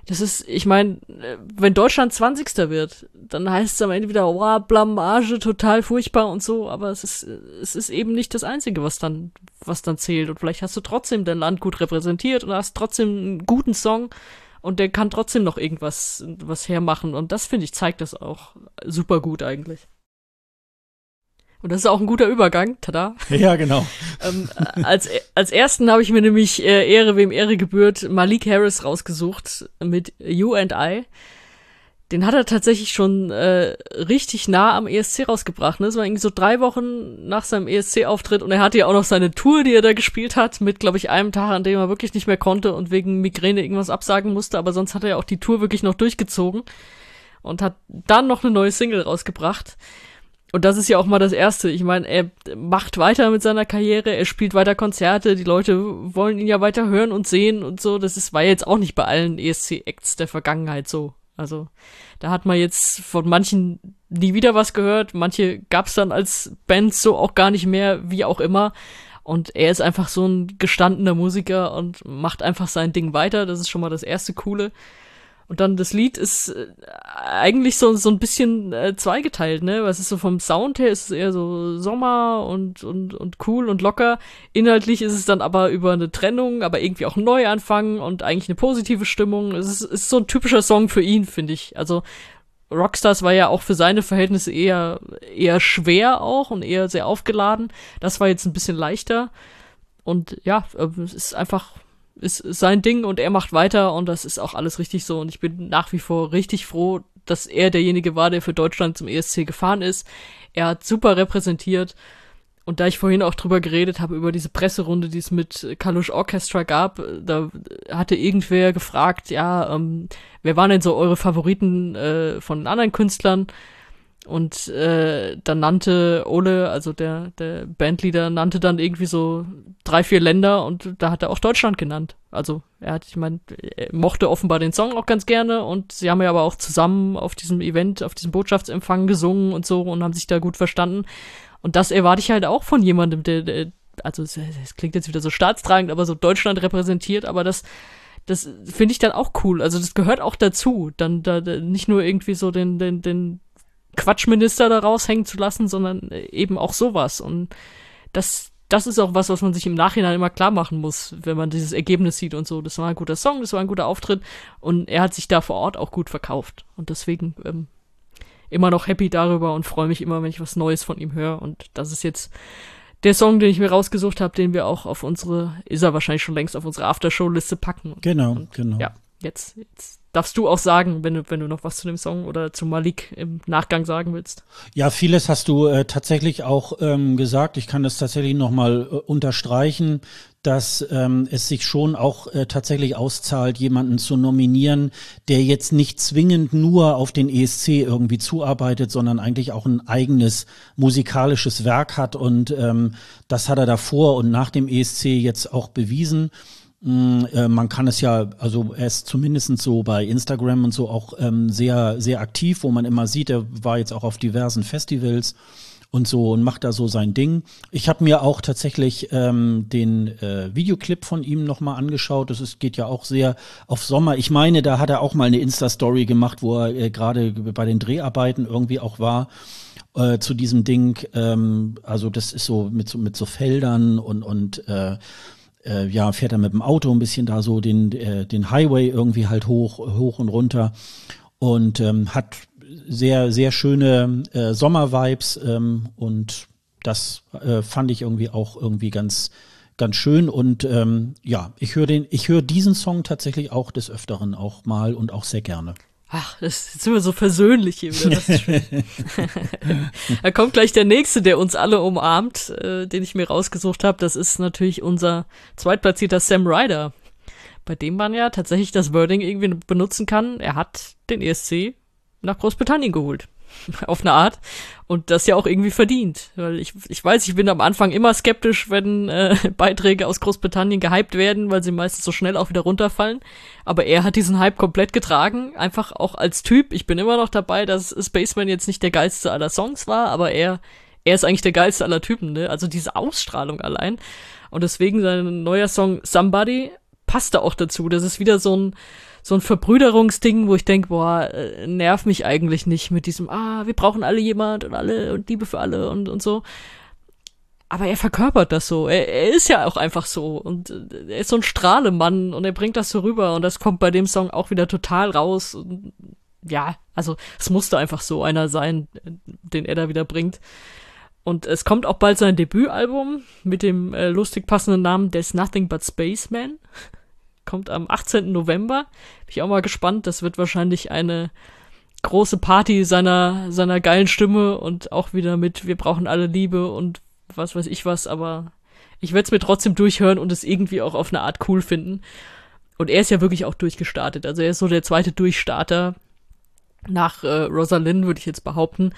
das ist, ich meine, wenn Deutschland 20. wird, dann heißt es am Ende wieder, oh, Blamage, total furchtbar und so, aber es ist, es ist eben nicht das Einzige, was dann, was dann zählt. Und vielleicht hast du trotzdem dein Land gut repräsentiert und hast trotzdem einen guten Song und der kann trotzdem noch irgendwas was hermachen. Und das, finde ich, zeigt das auch super gut eigentlich. Und das ist auch ein guter Übergang, tada. Ja, genau. ähm, als, als ersten habe ich mir nämlich äh, Ehre, wem Ehre gebührt, Malik Harris rausgesucht mit You and I. Den hat er tatsächlich schon äh, richtig nah am ESC rausgebracht. Ne? Das war irgendwie so drei Wochen nach seinem ESC-Auftritt und er hatte ja auch noch seine Tour, die er da gespielt hat, mit, glaube ich, einem Tag, an dem er wirklich nicht mehr konnte und wegen Migräne irgendwas absagen musste, aber sonst hat er ja auch die Tour wirklich noch durchgezogen und hat dann noch eine neue Single rausgebracht. Und das ist ja auch mal das Erste. Ich meine, er macht weiter mit seiner Karriere, er spielt weiter Konzerte, die Leute wollen ihn ja weiter hören und sehen und so. Das ist, war jetzt auch nicht bei allen ESC-Acts der Vergangenheit so. Also, da hat man jetzt von manchen nie wieder was gehört. Manche gab's dann als Band so auch gar nicht mehr, wie auch immer. Und er ist einfach so ein gestandener Musiker und macht einfach sein Ding weiter. Das ist schon mal das erste Coole. Und dann das Lied ist äh, eigentlich so, so ein bisschen äh, zweigeteilt, ne? Was ist so vom Sound her ist es eher so Sommer und, und, und cool und locker. Inhaltlich ist es dann aber über eine Trennung, aber irgendwie auch Neuanfang und eigentlich eine positive Stimmung. Es ist, ist so ein typischer Song für ihn, finde ich. Also Rockstars war ja auch für seine Verhältnisse eher, eher schwer auch und eher sehr aufgeladen. Das war jetzt ein bisschen leichter. Und ja, äh, es ist einfach, ist sein Ding und er macht weiter und das ist auch alles richtig so. Und ich bin nach wie vor richtig froh, dass er derjenige war, der für Deutschland zum ESC gefahren ist. Er hat super repräsentiert und da ich vorhin auch drüber geredet habe, über diese Presserunde, die es mit Kalush Orchestra gab, da hatte irgendwer gefragt, ja, ähm, wer waren denn so eure Favoriten äh, von anderen Künstlern? Und äh, dann nannte Ole, also der, der Bandleader, nannte dann irgendwie so drei, vier Länder und da hat er auch Deutschland genannt. Also er hat, ich meine, mochte offenbar den Song auch ganz gerne und sie haben ja aber auch zusammen auf diesem Event, auf diesem Botschaftsempfang gesungen und so und haben sich da gut verstanden. Und das erwarte ich halt auch von jemandem, der, der also es, klingt jetzt wieder so staatstragend, aber so Deutschland repräsentiert, aber das, das finde ich dann auch cool. Also das gehört auch dazu, dann da, da nicht nur irgendwie so den, den, den Quatschminister da raushängen zu lassen, sondern eben auch sowas. Und das, das ist auch was, was man sich im Nachhinein immer klar machen muss, wenn man dieses Ergebnis sieht und so. Das war ein guter Song, das war ein guter Auftritt und er hat sich da vor Ort auch gut verkauft. Und deswegen ähm, immer noch happy darüber und freue mich immer, wenn ich was Neues von ihm höre. Und das ist jetzt der Song, den ich mir rausgesucht habe, den wir auch auf unsere, ist er wahrscheinlich schon längst auf unsere Aftershow-Liste packen. Genau, und, genau. Ja, jetzt, jetzt darfst du auch sagen, wenn du, wenn du noch was zu dem Song oder zu Malik im Nachgang sagen willst. Ja, vieles hast du äh, tatsächlich auch ähm, gesagt. Ich kann das tatsächlich nochmal äh, unterstreichen, dass ähm, es sich schon auch äh, tatsächlich auszahlt, jemanden zu nominieren, der jetzt nicht zwingend nur auf den ESC irgendwie zuarbeitet, sondern eigentlich auch ein eigenes musikalisches Werk hat. Und ähm, das hat er davor und nach dem ESC jetzt auch bewiesen. Mm, äh, man kann es ja, also er ist zumindest so bei Instagram und so auch ähm, sehr, sehr aktiv, wo man immer sieht, er war jetzt auch auf diversen Festivals und so und macht da so sein Ding. Ich habe mir auch tatsächlich ähm, den äh, Videoclip von ihm nochmal angeschaut. Das ist, geht ja auch sehr auf Sommer. Ich meine, da hat er auch mal eine Insta-Story gemacht, wo er äh, gerade bei den Dreharbeiten irgendwie auch war. Äh, zu diesem Ding, ähm, also das ist so mit so mit so Feldern und und äh, äh, ja, fährt er mit dem Auto ein bisschen da so den, äh, den Highway irgendwie halt hoch, hoch und runter und ähm, hat sehr, sehr schöne äh, Sommervibes ähm, und das äh, fand ich irgendwie auch irgendwie ganz, ganz schön und ähm, ja, ich höre den, ich höre diesen Song tatsächlich auch des Öfteren auch mal und auch sehr gerne. Ach, das ist immer so persönlich hier wieder. Das ist schön. da kommt gleich der nächste, der uns alle umarmt, äh, den ich mir rausgesucht habe. Das ist natürlich unser zweitplatzierter Sam Ryder, bei dem man ja tatsächlich das Wording irgendwie benutzen kann. Er hat den ESC nach Großbritannien geholt. auf eine Art. Und das ja auch irgendwie verdient. Weil ich, ich weiß, ich bin am Anfang immer skeptisch, wenn äh, Beiträge aus Großbritannien gehypt werden, weil sie meistens so schnell auch wieder runterfallen. Aber er hat diesen Hype komplett getragen. Einfach auch als Typ. Ich bin immer noch dabei, dass Spaceman jetzt nicht der geilste aller Songs war, aber er, er ist eigentlich der geilste aller Typen, ne? Also diese Ausstrahlung allein. Und deswegen sein neuer Song Somebody passt da auch dazu. Das ist wieder so ein, so ein Verbrüderungsding, wo ich denke, boah, äh, nerv mich eigentlich nicht mit diesem, ah, wir brauchen alle jemand und alle und Liebe für alle und, und so. Aber er verkörpert das so. Er, er ist ja auch einfach so. Und äh, er ist so ein Strahlemann und er bringt das so rüber. Und das kommt bei dem Song auch wieder total raus. Und ja, also es musste einfach so einer sein, den er da wieder bringt. Und es kommt auch bald sein Debütalbum mit dem äh, lustig passenden Namen There's Nothing But Spaceman kommt am 18. November. Bin ich auch mal gespannt. Das wird wahrscheinlich eine große Party seiner, seiner geilen Stimme und auch wieder mit Wir brauchen alle Liebe und was weiß ich was, aber ich werde es mir trotzdem durchhören und es irgendwie auch auf eine Art cool finden. Und er ist ja wirklich auch durchgestartet. Also er ist so der zweite Durchstarter nach äh, Rosalind, würde ich jetzt behaupten.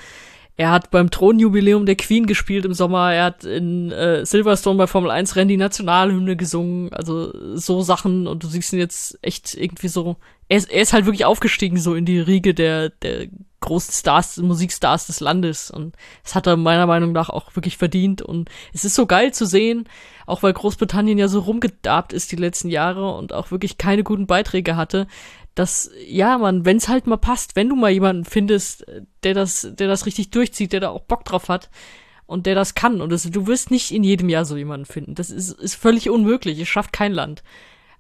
Er hat beim Thronjubiläum der Queen gespielt im Sommer. Er hat in äh, Silverstone bei Formel 1 Rennen die Nationalhymne gesungen. Also so Sachen. Und du siehst ihn jetzt echt irgendwie so. Er ist, er ist halt wirklich aufgestiegen so in die Riege der, der großen Stars, Musikstars des Landes. Und es hat er meiner Meinung nach auch wirklich verdient. Und es ist so geil zu sehen, auch weil Großbritannien ja so rumgedarbt ist die letzten Jahre und auch wirklich keine guten Beiträge hatte, dass, ja, man, wenn es halt mal passt, wenn du mal jemanden findest, der das, der das richtig durchzieht, der da auch Bock drauf hat und der das kann. Und das, du wirst nicht in jedem Jahr so jemanden finden. Das ist, ist völlig unmöglich. Es schafft kein Land.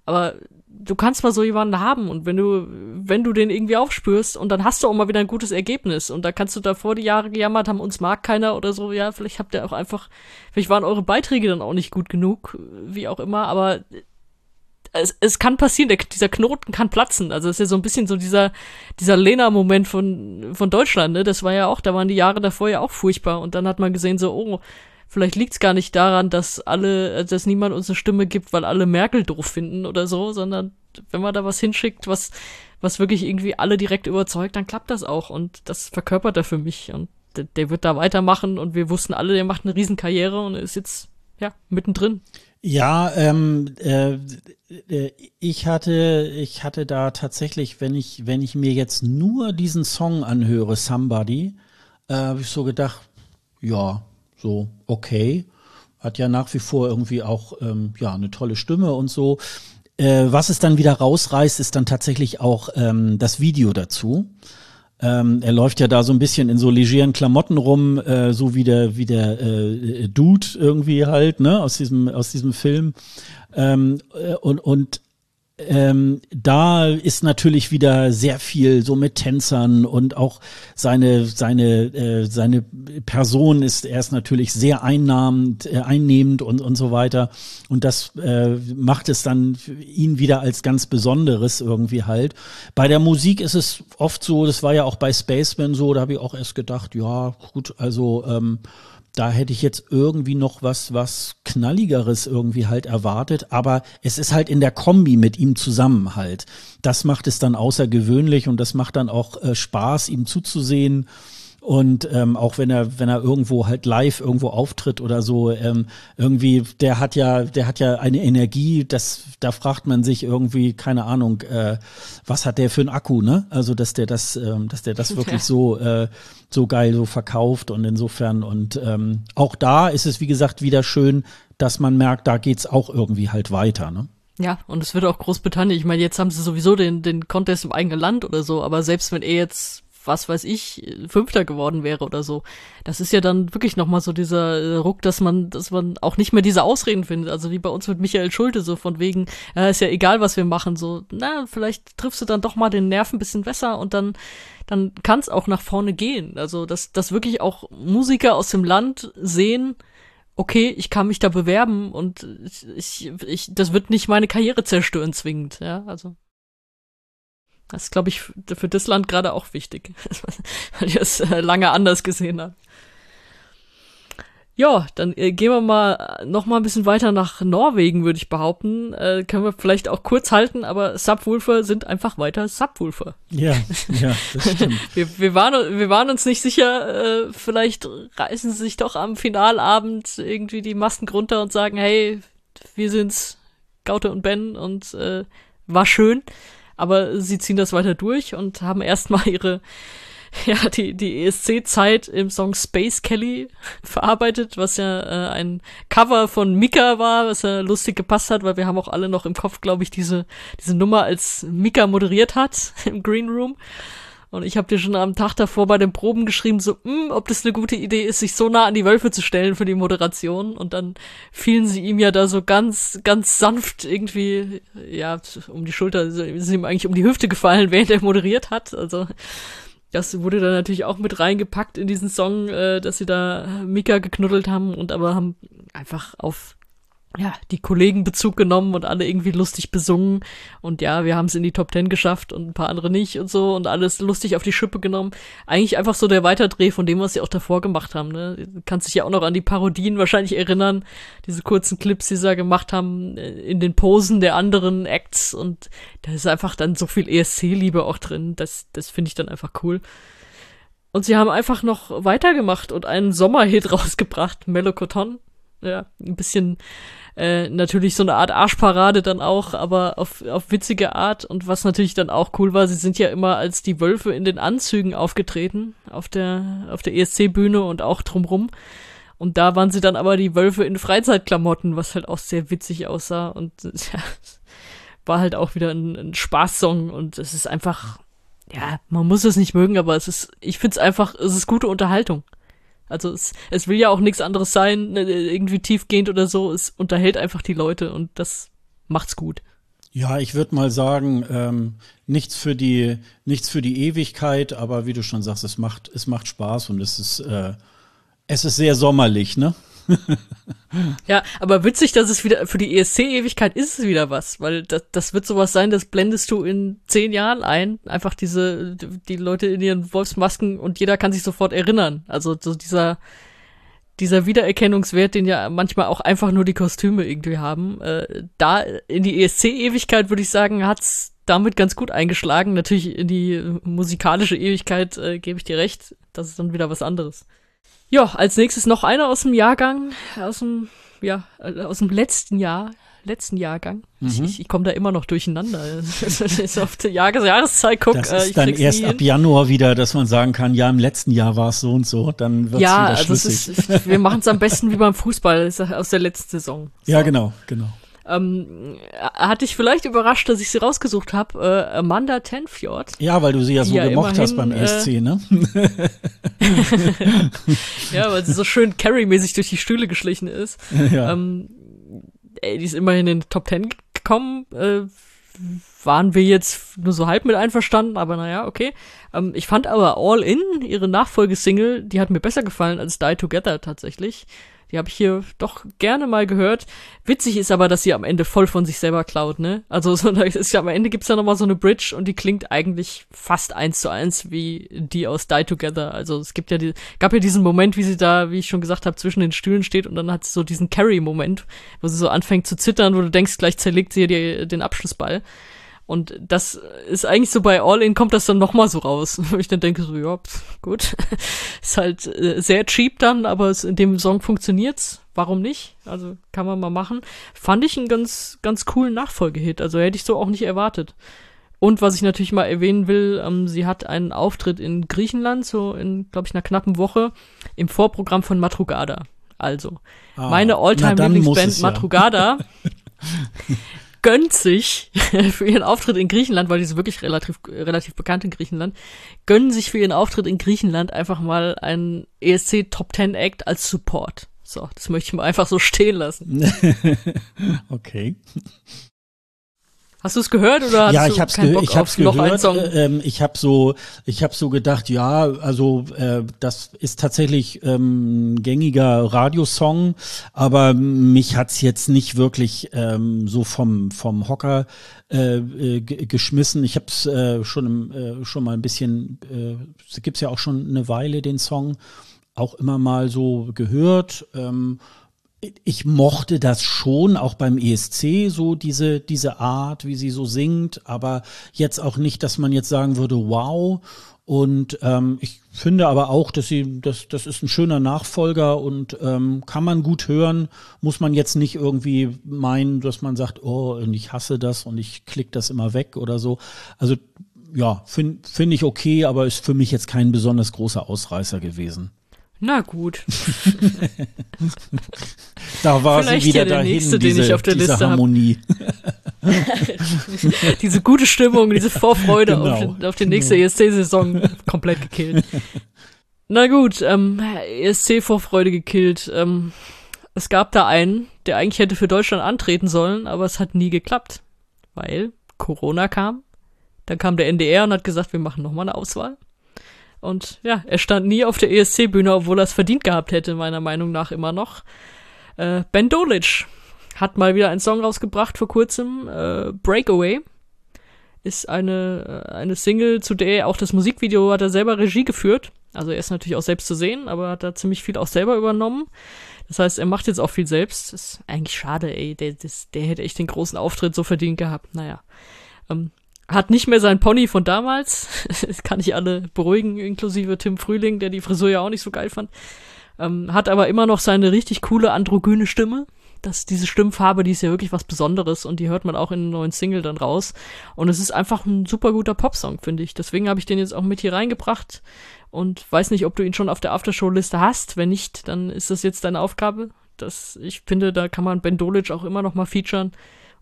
Aber du kannst mal so jemanden haben und wenn du, wenn du den irgendwie aufspürst und dann hast du auch mal wieder ein gutes Ergebnis und da kannst du davor die Jahre gejammert haben, uns mag keiner oder so, ja, vielleicht habt ihr auch einfach, vielleicht waren eure Beiträge dann auch nicht gut genug, wie auch immer, aber es, es kann passieren, der, dieser Knoten kann platzen. Also es ist ja so ein bisschen so dieser, dieser Lena-Moment von, von Deutschland, ne? Das war ja auch, da waren die Jahre davor ja auch furchtbar und dann hat man gesehen so, oh, Vielleicht liegt es gar nicht daran, dass alle, dass niemand uns eine Stimme gibt, weil alle Merkel doof finden oder so, sondern wenn man da was hinschickt, was, was wirklich irgendwie alle direkt überzeugt, dann klappt das auch. Und das verkörpert er für mich. Und der, der wird da weitermachen und wir wussten alle, der macht eine Riesenkarriere und ist jetzt ja mittendrin. Ja, ähm, äh, äh, ich hatte, ich hatte da tatsächlich, wenn ich, wenn ich mir jetzt nur diesen Song anhöre, Somebody, äh, habe ich so gedacht, ja, so okay. Hat ja nach wie vor irgendwie auch ähm, ja eine tolle Stimme und so. Äh, was es dann wieder rausreißt, ist dann tatsächlich auch ähm, das Video dazu. Ähm, er läuft ja da so ein bisschen in so legeren Klamotten rum, äh, so wie der wie der äh, Dude irgendwie halt, ne, aus diesem aus diesem Film. Ähm, äh, und und ähm, da ist natürlich wieder sehr viel so mit Tänzern und auch seine seine äh, seine Person ist erst natürlich sehr einnahmend äh, einnehmend und und so weiter und das äh, macht es dann ihn wieder als ganz Besonderes irgendwie halt. Bei der Musik ist es oft so, das war ja auch bei Spaceman so, da habe ich auch erst gedacht, ja gut, also ähm, da hätte ich jetzt irgendwie noch was, was knalligeres irgendwie halt erwartet, aber es ist halt in der Kombi mit ihm zusammen halt. Das macht es dann außergewöhnlich und das macht dann auch äh, Spaß, ihm zuzusehen. Und ähm, auch wenn er, wenn er irgendwo halt live irgendwo auftritt oder so, ähm, irgendwie, der hat ja, der hat ja eine Energie, das, da fragt man sich irgendwie, keine Ahnung, äh, was hat der für einen Akku, ne? Also dass der das, ähm, dass der das wirklich so, äh, so geil so verkauft und insofern und ähm, auch da ist es, wie gesagt, wieder schön, dass man merkt, da geht's auch irgendwie halt weiter, ne? Ja, und es wird auch Großbritannien, ich meine, jetzt haben sie sowieso den, den Contest im eigenen Land oder so, aber selbst wenn er jetzt was weiß ich, Fünfter geworden wäre oder so. Das ist ja dann wirklich nochmal so dieser äh, Ruck, dass man, dass man auch nicht mehr diese Ausreden findet. Also wie bei uns mit Michael Schulte, so von wegen, ja, ist ja egal, was wir machen, so, na, vielleicht triffst du dann doch mal den Nerv ein bisschen besser und dann, dann kann es auch nach vorne gehen. Also, dass, dass wirklich auch Musiker aus dem Land sehen, okay, ich kann mich da bewerben und ich, ich, das wird nicht meine Karriere zerstören zwingend, ja, also. Das ist, glaube ich, für das Land gerade auch wichtig, weil ich es äh, lange anders gesehen habe. Ja, dann äh, gehen wir mal noch mal ein bisschen weiter nach Norwegen, würde ich behaupten. Äh, können wir vielleicht auch kurz halten, aber Subwoofer sind einfach weiter Subwoofer. Ja, ja, das stimmt. wir, wir, waren, wir waren uns nicht sicher, äh, vielleicht reißen sie sich doch am Finalabend irgendwie die Masken runter und sagen, hey, wir sind's, Gaute und Ben und äh, war schön. Aber sie ziehen das weiter durch und haben erstmal ihre, ja, die, die ESC-Zeit im Song Space Kelly verarbeitet, was ja äh, ein Cover von Mika war, was ja lustig gepasst hat, weil wir haben auch alle noch im Kopf, glaube ich, diese, diese Nummer, als Mika moderiert hat im Green Room. Und ich habe dir schon am Tag davor bei den Proben geschrieben, so, mh, hm, ob das eine gute Idee ist, sich so nah an die Wölfe zu stellen für die Moderation. Und dann fielen sie ihm ja da so ganz, ganz sanft irgendwie, ja, um die Schulter, sind ihm eigentlich um die Hüfte gefallen, während er moderiert hat. Also das wurde dann natürlich auch mit reingepackt in diesen Song, äh, dass sie da Mika geknuddelt haben und aber haben einfach auf ja, die Kollegen Bezug genommen und alle irgendwie lustig besungen. Und ja, wir haben es in die Top Ten geschafft und ein paar andere nicht und so und alles lustig auf die Schippe genommen. Eigentlich einfach so der Weiterdreh von dem, was sie auch davor gemacht haben. Ne? Kannst dich ja auch noch an die Parodien wahrscheinlich erinnern, diese kurzen Clips, die sie da gemacht haben äh, in den Posen der anderen Acts. Und da ist einfach dann so viel ESC-Liebe auch drin. Das, das finde ich dann einfach cool. Und sie haben einfach noch weitergemacht und einen Sommerhit rausgebracht, Melocoton. Ja, ein bisschen äh, natürlich so eine Art Arschparade dann auch, aber auf, auf witzige Art. Und was natürlich dann auch cool war, sie sind ja immer als die Wölfe in den Anzügen aufgetreten auf der, auf der ESC-Bühne und auch drumrum. Und da waren sie dann aber die Wölfe in Freizeitklamotten, was halt auch sehr witzig aussah. Und ja, war halt auch wieder ein, ein Spaßsong und es ist einfach, ja, man muss es nicht mögen, aber es ist, ich find's einfach, es ist gute Unterhaltung. Also es, es will ja auch nichts anderes sein, ne, irgendwie tiefgehend oder so. Es unterhält einfach die Leute und das macht's gut. Ja, ich würde mal sagen, ähm, nichts für die, nichts für die Ewigkeit, aber wie du schon sagst, es macht, es macht Spaß und es ist, äh, es ist sehr sommerlich, ne? ja, aber witzig, dass es wieder für die ESC-Ewigkeit ist es wieder was, weil das, das wird sowas sein, das blendest du in zehn Jahren ein. Einfach diese, die Leute in ihren Wolfsmasken und jeder kann sich sofort erinnern. Also so dieser, dieser Wiedererkennungswert, den ja manchmal auch einfach nur die Kostüme irgendwie haben. Äh, da in die ESC-Ewigkeit würde ich sagen, hat's damit ganz gut eingeschlagen. Natürlich in die musikalische Ewigkeit äh, gebe ich dir recht. Das ist dann wieder was anderes. Ja, als nächstes noch einer aus dem Jahrgang, aus dem, ja, aus dem letzten Jahr, letzten Jahrgang. Mhm. Ich, ich, komme da immer noch durcheinander. ich auf die Jahres Jahreszeit guck. Das ist äh, dann erst ab Januar wieder, dass man sagen kann, ja, im letzten Jahr war es so und so, dann wird ja, wieder also schlüssig. Es ist, wir machen es am besten wie beim Fußball aus der letzten Saison. So. Ja, genau, genau. Ähm, hat dich vielleicht überrascht, dass ich sie rausgesucht habe, äh, Amanda Tenfjord. Ja, weil du sie ja so ja gemocht hast beim äh, ne? ja, weil sie so schön Carrie-mäßig durch die Stühle geschlichen ist. Ja. Ähm, ey, die ist immerhin in den Top Ten gekommen. Äh, waren wir jetzt nur so halb mit einverstanden, aber naja, okay. Ähm, ich fand aber All In, ihre Nachfolgesingle, die hat mir besser gefallen als Die Together tatsächlich. Die habe ich hier doch gerne mal gehört. Witzig ist aber, dass sie am Ende voll von sich selber klaut, ne? Also so, ist, am Ende gibt's da nochmal so eine Bridge und die klingt eigentlich fast eins zu eins wie die aus Die Together. Also es gibt ja die, gab ja diesen Moment, wie sie da, wie ich schon gesagt habe, zwischen den Stühlen steht und dann hat sie so diesen Carry-Moment, wo sie so anfängt zu zittern, wo du denkst, gleich zerlegt sie dir den Abschlussball. Und das ist eigentlich so bei All In kommt das dann nochmal so raus. Wo ich dann denke so, ja, pff, gut. ist halt äh, sehr cheap dann, aber es, in dem Song funktioniert's. Warum nicht? Also kann man mal machen. Fand ich einen ganz, ganz coolen Nachfolgehit. Also hätte ich so auch nicht erwartet. Und was ich natürlich mal erwähnen will, ähm, sie hat einen Auftritt in Griechenland, so in, glaube ich, einer knappen Woche, im Vorprogramm von Matrugada. Also, ah, meine Alltime-Lieblingsband ja. Matrugada gönnt sich für ihren Auftritt in Griechenland, weil die ist wirklich relativ, relativ bekannt in Griechenland, gönnen sich für ihren Auftritt in Griechenland einfach mal einen ESC Top 10 Act als Support. So, das möchte ich mal einfach so stehen lassen. okay. Hast du es gehört oder hast ja, ich hab's keinen Bock ich hab's gehört, noch einen Song? Ähm, ich habe so, ich habe so gedacht, ja, also äh, das ist tatsächlich ähm, gängiger Radiosong, aber mich hat's jetzt nicht wirklich ähm, so vom vom Hocker äh, äh, geschmissen. Ich habe es äh, schon äh, schon mal ein bisschen, äh, gibt's ja auch schon eine Weile den Song, auch immer mal so gehört. Ähm, ich mochte das schon, auch beim ESC, so diese, diese Art, wie sie so singt, aber jetzt auch nicht, dass man jetzt sagen würde, wow. Und ähm, ich finde aber auch, dass sie, das, das ist ein schöner Nachfolger und ähm, kann man gut hören, muss man jetzt nicht irgendwie meinen, dass man sagt, oh, und ich hasse das und ich klick das immer weg oder so. Also ja, finde find ich okay, aber ist für mich jetzt kein besonders großer Ausreißer gewesen. Na gut. da war Vielleicht sie wieder ja der dahin, nächste, diese, den ich auf der Liste Harmonie. diese gute Stimmung, diese Vorfreude genau, auf, auf, die nächste genau. ESC-Saison komplett gekillt. Na gut, ähm, ESC-Vorfreude gekillt. Ähm, es gab da einen, der eigentlich hätte für Deutschland antreten sollen, aber es hat nie geklappt, weil Corona kam. Dann kam der NDR und hat gesagt, wir machen nochmal eine Auswahl. Und ja, er stand nie auf der ESC-Bühne, obwohl er es verdient gehabt hätte, meiner Meinung nach immer noch. Äh, ben Dolic hat mal wieder einen Song rausgebracht vor kurzem, äh, Breakaway. Ist eine, äh, eine Single, zu der er auch das Musikvideo hat er selber Regie geführt. Also er ist natürlich auch selbst zu sehen, aber hat da ziemlich viel auch selber übernommen. Das heißt, er macht jetzt auch viel selbst. Das ist eigentlich schade, ey. Der, das, der hätte echt den großen Auftritt so verdient gehabt. Naja. Ähm, hat nicht mehr sein Pony von damals. Das kann ich alle beruhigen, inklusive Tim Frühling, der die Frisur ja auch nicht so geil fand. Ähm, hat aber immer noch seine richtig coole androgyne Stimme. Das, diese Stimmfarbe, die ist ja wirklich was Besonderes und die hört man auch in einem neuen Single dann raus. Und es ist einfach ein super guter Popsong, finde ich. Deswegen habe ich den jetzt auch mit hier reingebracht und weiß nicht, ob du ihn schon auf der Aftershow-Liste hast. Wenn nicht, dann ist das jetzt deine Aufgabe. Das, ich finde, da kann man Ben Dolic auch immer noch mal featuren.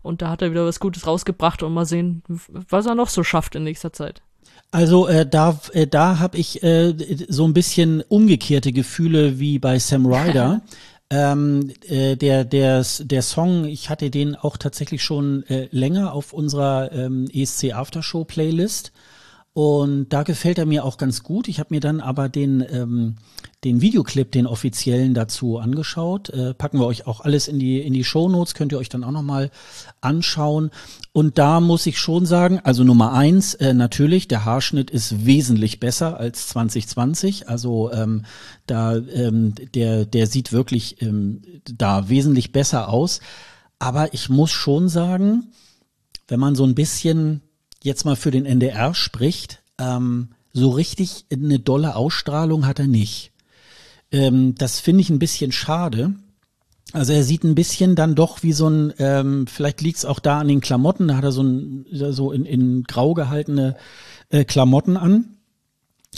Und da hat er wieder was Gutes rausgebracht und mal sehen, was er noch so schafft in nächster Zeit. Also äh, da, äh, da habe ich äh, so ein bisschen umgekehrte Gefühle wie bei Sam Ryder. Ähm, äh, der, der, der Song, ich hatte den auch tatsächlich schon äh, länger auf unserer ähm, ESC Aftershow Playlist. Und da gefällt er mir auch ganz gut. Ich habe mir dann aber den, ähm, den Videoclip, den offiziellen dazu angeschaut. Äh, packen wir euch auch alles in die, in die Show Notes, könnt ihr euch dann auch nochmal anschauen. Und da muss ich schon sagen, also Nummer eins, äh, natürlich, der Haarschnitt ist wesentlich besser als 2020. Also ähm, da ähm, der, der sieht wirklich ähm, da wesentlich besser aus. Aber ich muss schon sagen, wenn man so ein bisschen jetzt mal für den NDR spricht, ähm, so richtig eine dolle Ausstrahlung hat er nicht. Ähm, das finde ich ein bisschen schade. Also er sieht ein bisschen dann doch wie so ein, ähm, vielleicht liegt es auch da an den Klamotten, da hat er so ein, so in, in grau gehaltene äh, Klamotten an.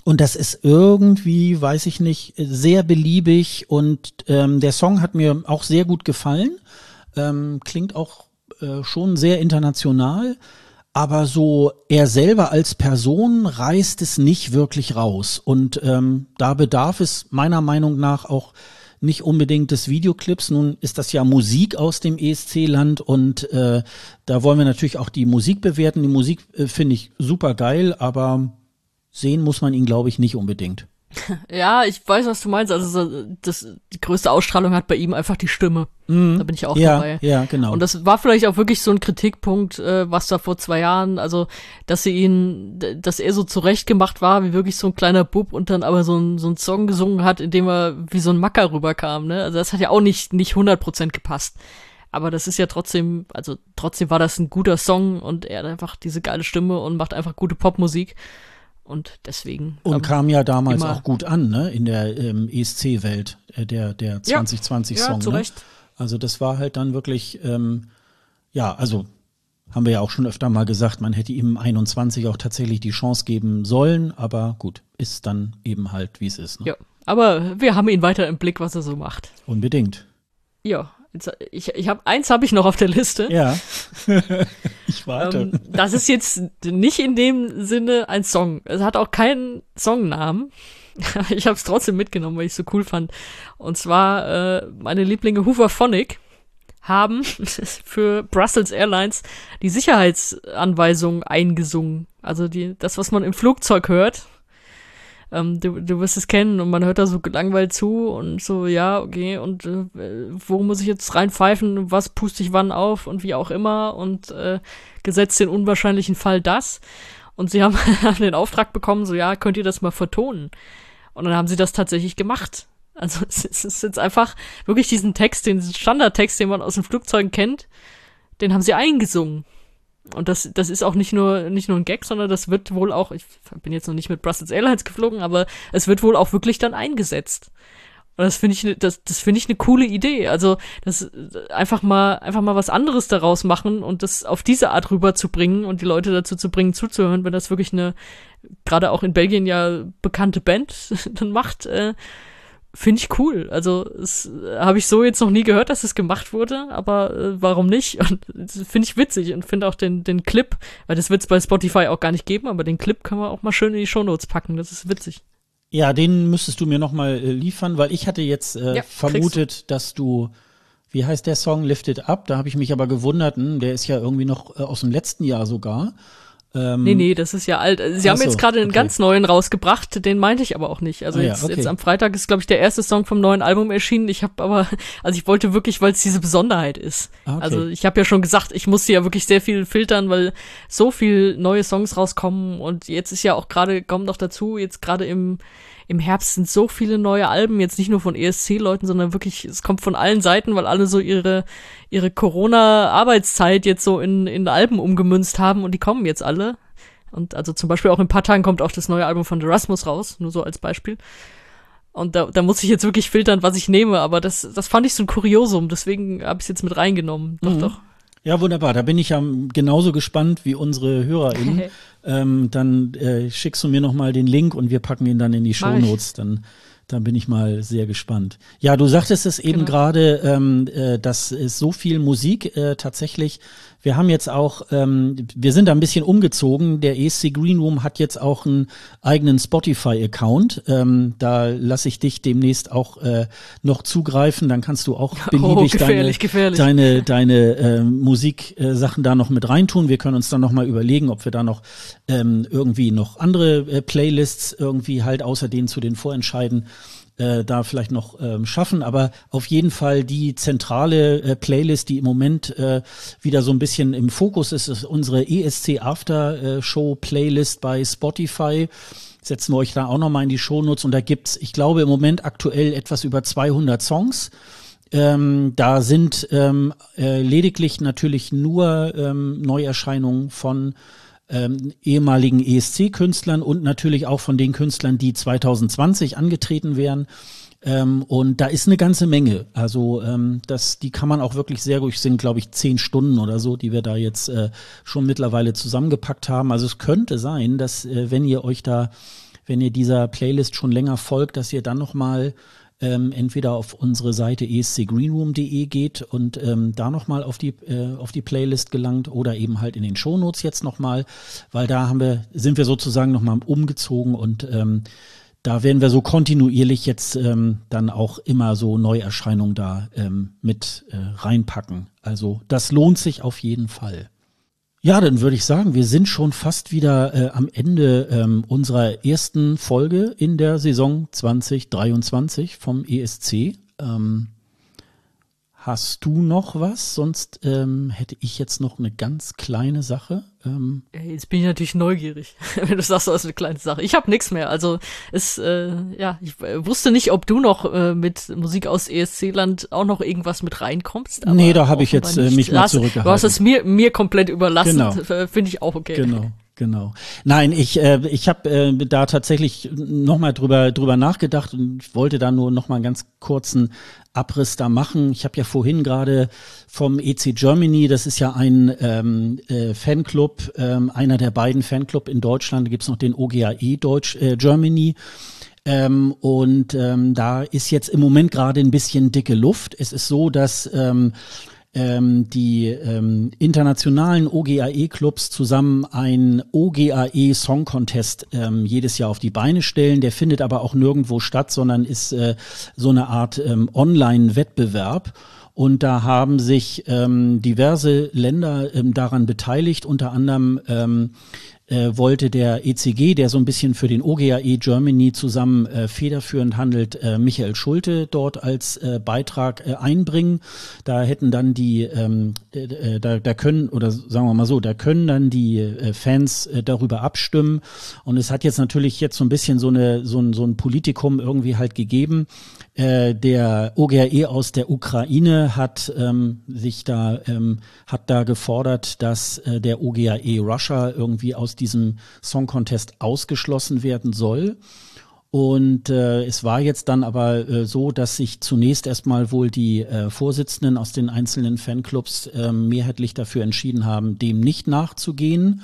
Und das ist irgendwie, weiß ich nicht, sehr beliebig und ähm, der Song hat mir auch sehr gut gefallen. Ähm, klingt auch äh, schon sehr international aber so er selber als Person reißt es nicht wirklich raus. Und ähm, da bedarf es meiner Meinung nach auch nicht unbedingt des Videoclips. Nun ist das ja Musik aus dem ESC-Land und äh, da wollen wir natürlich auch die Musik bewerten. Die Musik äh, finde ich super geil, aber sehen muss man ihn, glaube ich, nicht unbedingt. Ja, ich weiß, was du meinst. Also das, die größte Ausstrahlung hat bei ihm einfach die Stimme. Mm. Da bin ich auch ja, dabei. Ja, genau. Und das war vielleicht auch wirklich so ein Kritikpunkt, äh, was da vor zwei Jahren, also dass sie ihn, dass er so zurechtgemacht war, wie wirklich so ein kleiner Bub und dann aber so ein, so ein Song gesungen hat, in dem er wie so ein Macker rüberkam. Ne? Also das hat ja auch nicht nicht 100% gepasst. Aber das ist ja trotzdem, also trotzdem war das ein guter Song und er hat einfach diese geile Stimme und macht einfach gute Popmusik. Und deswegen. Und kam ja damals auch gut an, ne, in der ähm, ESC-Welt, äh, der, der 2020-Song. Ja, ja, zu ne? Recht. Also das war halt dann wirklich, ähm, ja, also haben wir ja auch schon öfter mal gesagt, man hätte ihm 21 auch tatsächlich die Chance geben sollen, aber gut, ist dann eben halt, wie es ist. Ne? Ja, aber wir haben ihn weiter im Blick, was er so macht. Unbedingt. Ja, ich ich habe eins habe ich noch auf der Liste. Ja. ich warte. Ähm, das ist jetzt nicht in dem Sinne ein Song. Es hat auch keinen Songnamen. ich habe es trotzdem mitgenommen, weil ich es so cool fand. Und zwar äh, meine Lieblinge Hooverphonic haben für Brussels Airlines die Sicherheitsanweisungen eingesungen. Also die das was man im Flugzeug hört, ähm, du, du wirst es kennen und man hört da so gelangweilt zu und so, ja, okay, und äh, wo muss ich jetzt reinpfeifen, was puste ich wann auf und wie auch immer und äh, gesetzt den unwahrscheinlichen Fall das. Und sie haben den Auftrag bekommen, so, ja, könnt ihr das mal vertonen? Und dann haben sie das tatsächlich gemacht. Also es ist jetzt einfach wirklich diesen Text, den Standardtext, den man aus den Flugzeugen kennt, den haben sie eingesungen. Und das, das ist auch nicht nur, nicht nur ein Gag, sondern das wird wohl auch, ich bin jetzt noch nicht mit Brussels Airlines geflogen, aber es wird wohl auch wirklich dann eingesetzt. Und das finde ich, ne, das, das finde ich eine coole Idee. Also, das einfach mal, einfach mal was anderes daraus machen und das auf diese Art rüberzubringen und die Leute dazu zu bringen, zuzuhören, wenn das wirklich eine, gerade auch in Belgien ja bekannte Band dann macht, äh, Finde ich cool. Also es äh, habe ich so jetzt noch nie gehört, dass es gemacht wurde, aber äh, warum nicht? Und finde ich witzig und finde auch den, den Clip, weil das wird es bei Spotify auch gar nicht geben, aber den Clip können wir auch mal schön in die Shownotes packen. Das ist witzig. Ja, den müsstest du mir noch mal äh, liefern, weil ich hatte jetzt äh, ja, vermutet, du. dass du wie heißt der Song Lift It Up? Da habe ich mich aber gewundert, hm, der ist ja irgendwie noch äh, aus dem letzten Jahr sogar. Ähm, nee, nee, das ist ja alt. Sie haben so, jetzt gerade einen okay. ganz neuen rausgebracht, den meinte ich aber auch nicht. Also ah, jetzt, ja, okay. jetzt am Freitag ist, glaube ich, der erste Song vom neuen Album erschienen. Ich habe aber, also ich wollte wirklich, weil es diese Besonderheit ist. Ah, okay. Also ich habe ja schon gesagt, ich musste ja wirklich sehr viel filtern, weil so viel neue Songs rauskommen und jetzt ist ja auch gerade, kommt noch dazu, jetzt gerade im im Herbst sind so viele neue Alben, jetzt nicht nur von ESC-Leuten, sondern wirklich, es kommt von allen Seiten, weil alle so ihre, ihre Corona-Arbeitszeit jetzt so in, in Alben umgemünzt haben und die kommen jetzt alle. Und also zum Beispiel auch in ein paar Tagen kommt auch das neue Album von Erasmus raus, nur so als Beispiel. Und da, da muss ich jetzt wirklich filtern, was ich nehme, aber das, das fand ich so ein Kuriosum, deswegen habe ich es jetzt mit reingenommen. Doch, mhm. doch. Ja, wunderbar. Da bin ich ja genauso gespannt wie unsere HörerInnen. ähm, dann äh, schickst du mir nochmal den Link und wir packen ihn dann in die Show Notes. Dann Da bin ich mal sehr gespannt. Ja, du sagtest es eben genau. gerade, ähm, äh, dass es so viel Musik äh, tatsächlich. Wir haben jetzt auch, ähm, wir sind da ein bisschen umgezogen. Der ESC Green Room hat jetzt auch einen eigenen Spotify-Account. Ähm, da lasse ich dich demnächst auch äh, noch zugreifen. Dann kannst du auch beliebig oh, gefährlich, deine, gefährlich. deine, deine äh, Musiksachen da noch mit reintun. Wir können uns dann noch mal überlegen, ob wir da noch ähm, irgendwie noch andere äh, Playlists irgendwie halt außer denen zu den Vorentscheiden äh, da vielleicht noch ähm, schaffen. Aber auf jeden Fall die zentrale äh, Playlist, die im Moment äh, wieder so ein bisschen im Fokus ist, ist unsere ESC After äh, Show Playlist bei Spotify. Setzen wir euch da auch nochmal in die Shownotes und da gibt's, ich glaube, im Moment aktuell etwas über 200 Songs. Ähm, da sind ähm, äh, lediglich natürlich nur ähm, Neuerscheinungen von ähm, ehemaligen ESC-Künstlern und natürlich auch von den Künstlern, die 2020 angetreten wären. Ähm, und da ist eine ganze Menge. Also ähm, das, die kann man auch wirklich sehr ruhig, sind glaube ich zehn Stunden oder so, die wir da jetzt äh, schon mittlerweile zusammengepackt haben. Also es könnte sein, dass äh, wenn ihr euch da, wenn ihr dieser Playlist schon länger folgt, dass ihr dann noch mal ähm, entweder auf unsere Seite escgreenroom.de geht und ähm, da nochmal auf die, äh, auf die Playlist gelangt oder eben halt in den Shownotes jetzt nochmal, weil da haben wir, sind wir sozusagen nochmal umgezogen und ähm, da werden wir so kontinuierlich jetzt ähm, dann auch immer so Neuerscheinungen da ähm, mit äh, reinpacken. Also das lohnt sich auf jeden Fall. Ja, dann würde ich sagen, wir sind schon fast wieder äh, am Ende ähm, unserer ersten Folge in der Saison 2023 vom ESC. Ähm, Hast du noch was? Sonst ähm, hätte ich jetzt noch eine ganz kleine Sache. Ähm, jetzt bin ich natürlich neugierig, wenn du sagst, das ist eine kleine Sache. Ich habe nichts mehr. Also es, äh, ja, ich äh, wusste nicht, ob du noch äh, mit Musik aus ESC-Land auch noch irgendwas mit reinkommst. nee, da habe ich jetzt äh, mich mal zurückgehalten. Du hast es mir, mir komplett überlassen. Genau. Finde ich auch okay. Genau. Genau. Nein, ich äh, ich habe äh, da tatsächlich nochmal drüber drüber nachgedacht und ich wollte da nur nochmal einen ganz kurzen Abriss da machen. Ich habe ja vorhin gerade vom EC Germany, das ist ja ein ähm, äh, Fanclub, ähm, einer der beiden Fanclub in Deutschland, da gibt's noch den OGAE Deutsch äh, Germany. Ähm, und ähm, da ist jetzt im Moment gerade ein bisschen dicke Luft. Es ist so, dass ähm, ähm, die ähm, internationalen OGAE-Clubs zusammen ein OGAE Song Contest ähm, jedes Jahr auf die Beine stellen. Der findet aber auch nirgendwo statt, sondern ist äh, so eine Art ähm, Online-Wettbewerb. Und da haben sich ähm, diverse Länder ähm, daran beteiligt, unter anderem ähm, äh, wollte der ECG, der so ein bisschen für den OGAE Germany zusammen äh, federführend handelt, äh, Michael Schulte dort als äh, Beitrag äh, einbringen. Da hätten dann die, ähm, äh, da, da können, oder sagen wir mal so, da können dann die äh, Fans äh, darüber abstimmen. Und es hat jetzt natürlich jetzt so ein bisschen so, eine, so, ein, so ein Politikum irgendwie halt gegeben. Äh, der OGAE aus der Ukraine hat ähm, sich da, ähm, hat da gefordert, dass äh, der OGAE Russia irgendwie aus diesem Song Contest ausgeschlossen werden soll. Und äh, es war jetzt dann aber äh, so, dass sich zunächst erstmal wohl die äh, Vorsitzenden aus den einzelnen Fanclubs äh, mehrheitlich dafür entschieden haben, dem nicht nachzugehen.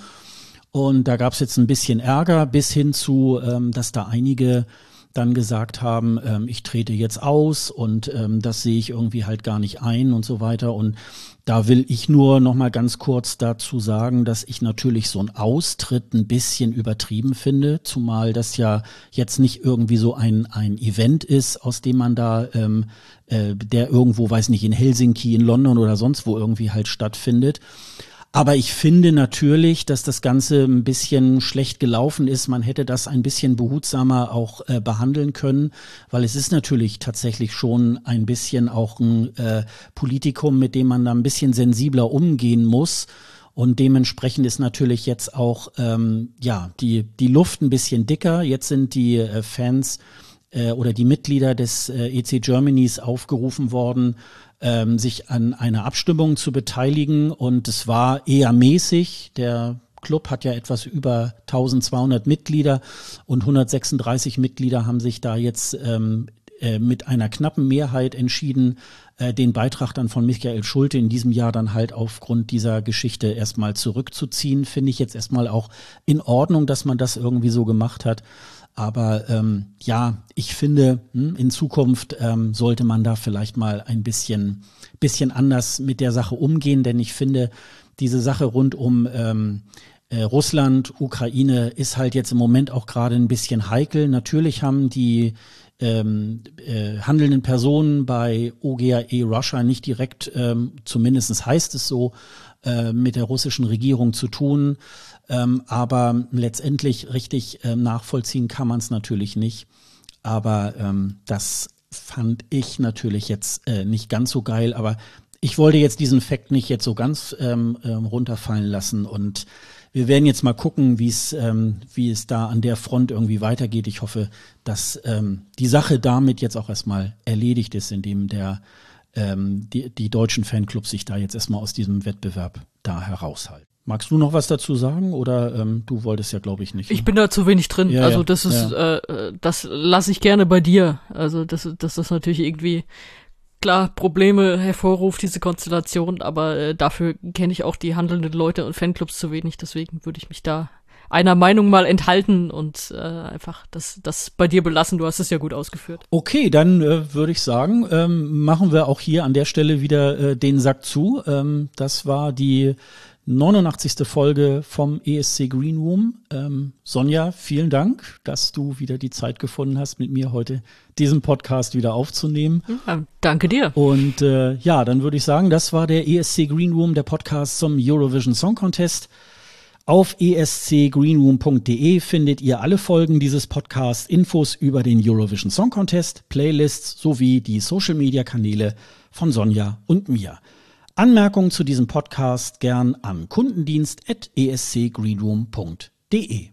Und da gab es jetzt ein bisschen Ärger bis hin zu, ähm, dass da einige dann gesagt haben, ähm, ich trete jetzt aus und ähm, das sehe ich irgendwie halt gar nicht ein und so weiter. Und da will ich nur noch mal ganz kurz dazu sagen, dass ich natürlich so ein Austritt ein bisschen übertrieben finde, zumal das ja jetzt nicht irgendwie so ein ein Event ist, aus dem man da ähm, äh, der irgendwo, weiß nicht, in Helsinki, in London oder sonst wo irgendwie halt stattfindet. Aber ich finde natürlich, dass das Ganze ein bisschen schlecht gelaufen ist. Man hätte das ein bisschen behutsamer auch äh, behandeln können, weil es ist natürlich tatsächlich schon ein bisschen auch ein äh, Politikum, mit dem man da ein bisschen sensibler umgehen muss. Und dementsprechend ist natürlich jetzt auch ähm, ja die die Luft ein bisschen dicker. Jetzt sind die äh, Fans äh, oder die Mitglieder des äh, EC Germanys aufgerufen worden, ähm, sich an einer Abstimmung zu beteiligen und es war eher mäßig. Der Club hat ja etwas über 1200 Mitglieder und 136 Mitglieder haben sich da jetzt ähm, äh, mit einer knappen Mehrheit entschieden, äh, den Beitrag dann von Michael Schulte in diesem Jahr dann halt aufgrund dieser Geschichte erstmal zurückzuziehen. Finde ich jetzt erstmal auch in Ordnung, dass man das irgendwie so gemacht hat. Aber ähm, ja, ich finde, hm, in Zukunft ähm, sollte man da vielleicht mal ein bisschen, bisschen anders mit der Sache umgehen, denn ich finde, diese Sache rund um ähm, äh, Russland, Ukraine ist halt jetzt im Moment auch gerade ein bisschen heikel. Natürlich haben die ähm, äh, handelnden Personen bei OGAE Russia nicht direkt, ähm, zumindest heißt es so, äh, mit der russischen Regierung zu tun. Ähm, aber letztendlich richtig äh, nachvollziehen kann man es natürlich nicht. Aber ähm, das fand ich natürlich jetzt äh, nicht ganz so geil. Aber ich wollte jetzt diesen Fakt nicht jetzt so ganz ähm, ähm, runterfallen lassen und wir werden jetzt mal gucken, wie es ähm, wie es da an der Front irgendwie weitergeht. Ich hoffe, dass ähm, die Sache damit jetzt auch erstmal erledigt ist, indem der ähm, die, die deutschen Fanclubs sich da jetzt erstmal aus diesem Wettbewerb da heraushalten. Magst du noch was dazu sagen oder ähm, du wolltest ja, glaube ich, nicht. Ne? Ich bin da zu wenig drin. Ja, also das ist, ja. äh, das lasse ich gerne bei dir. Also das, das ist natürlich irgendwie klar Probleme hervorruft, diese Konstellation, aber äh, dafür kenne ich auch die handelnden Leute und Fanclubs zu wenig, deswegen würde ich mich da einer Meinung mal enthalten und äh, einfach das, das bei dir belassen. Du hast es ja gut ausgeführt. Okay, dann äh, würde ich sagen, ähm, machen wir auch hier an der Stelle wieder äh, den Sack zu. Ähm, das war die 89. Folge vom ESC Green Room. Ähm, Sonja, vielen Dank, dass du wieder die Zeit gefunden hast, mit mir heute diesen Podcast wieder aufzunehmen. Ja, danke dir. Und äh, ja, dann würde ich sagen, das war der ESC Green Room, der Podcast zum Eurovision Song Contest. Auf escgreenroom.de findet ihr alle Folgen dieses Podcasts, Infos über den Eurovision Song Contest, Playlists sowie die Social Media Kanäle von Sonja und mir. Anmerkungen zu diesem Podcast gern an kundendienst.escgreenroom.de.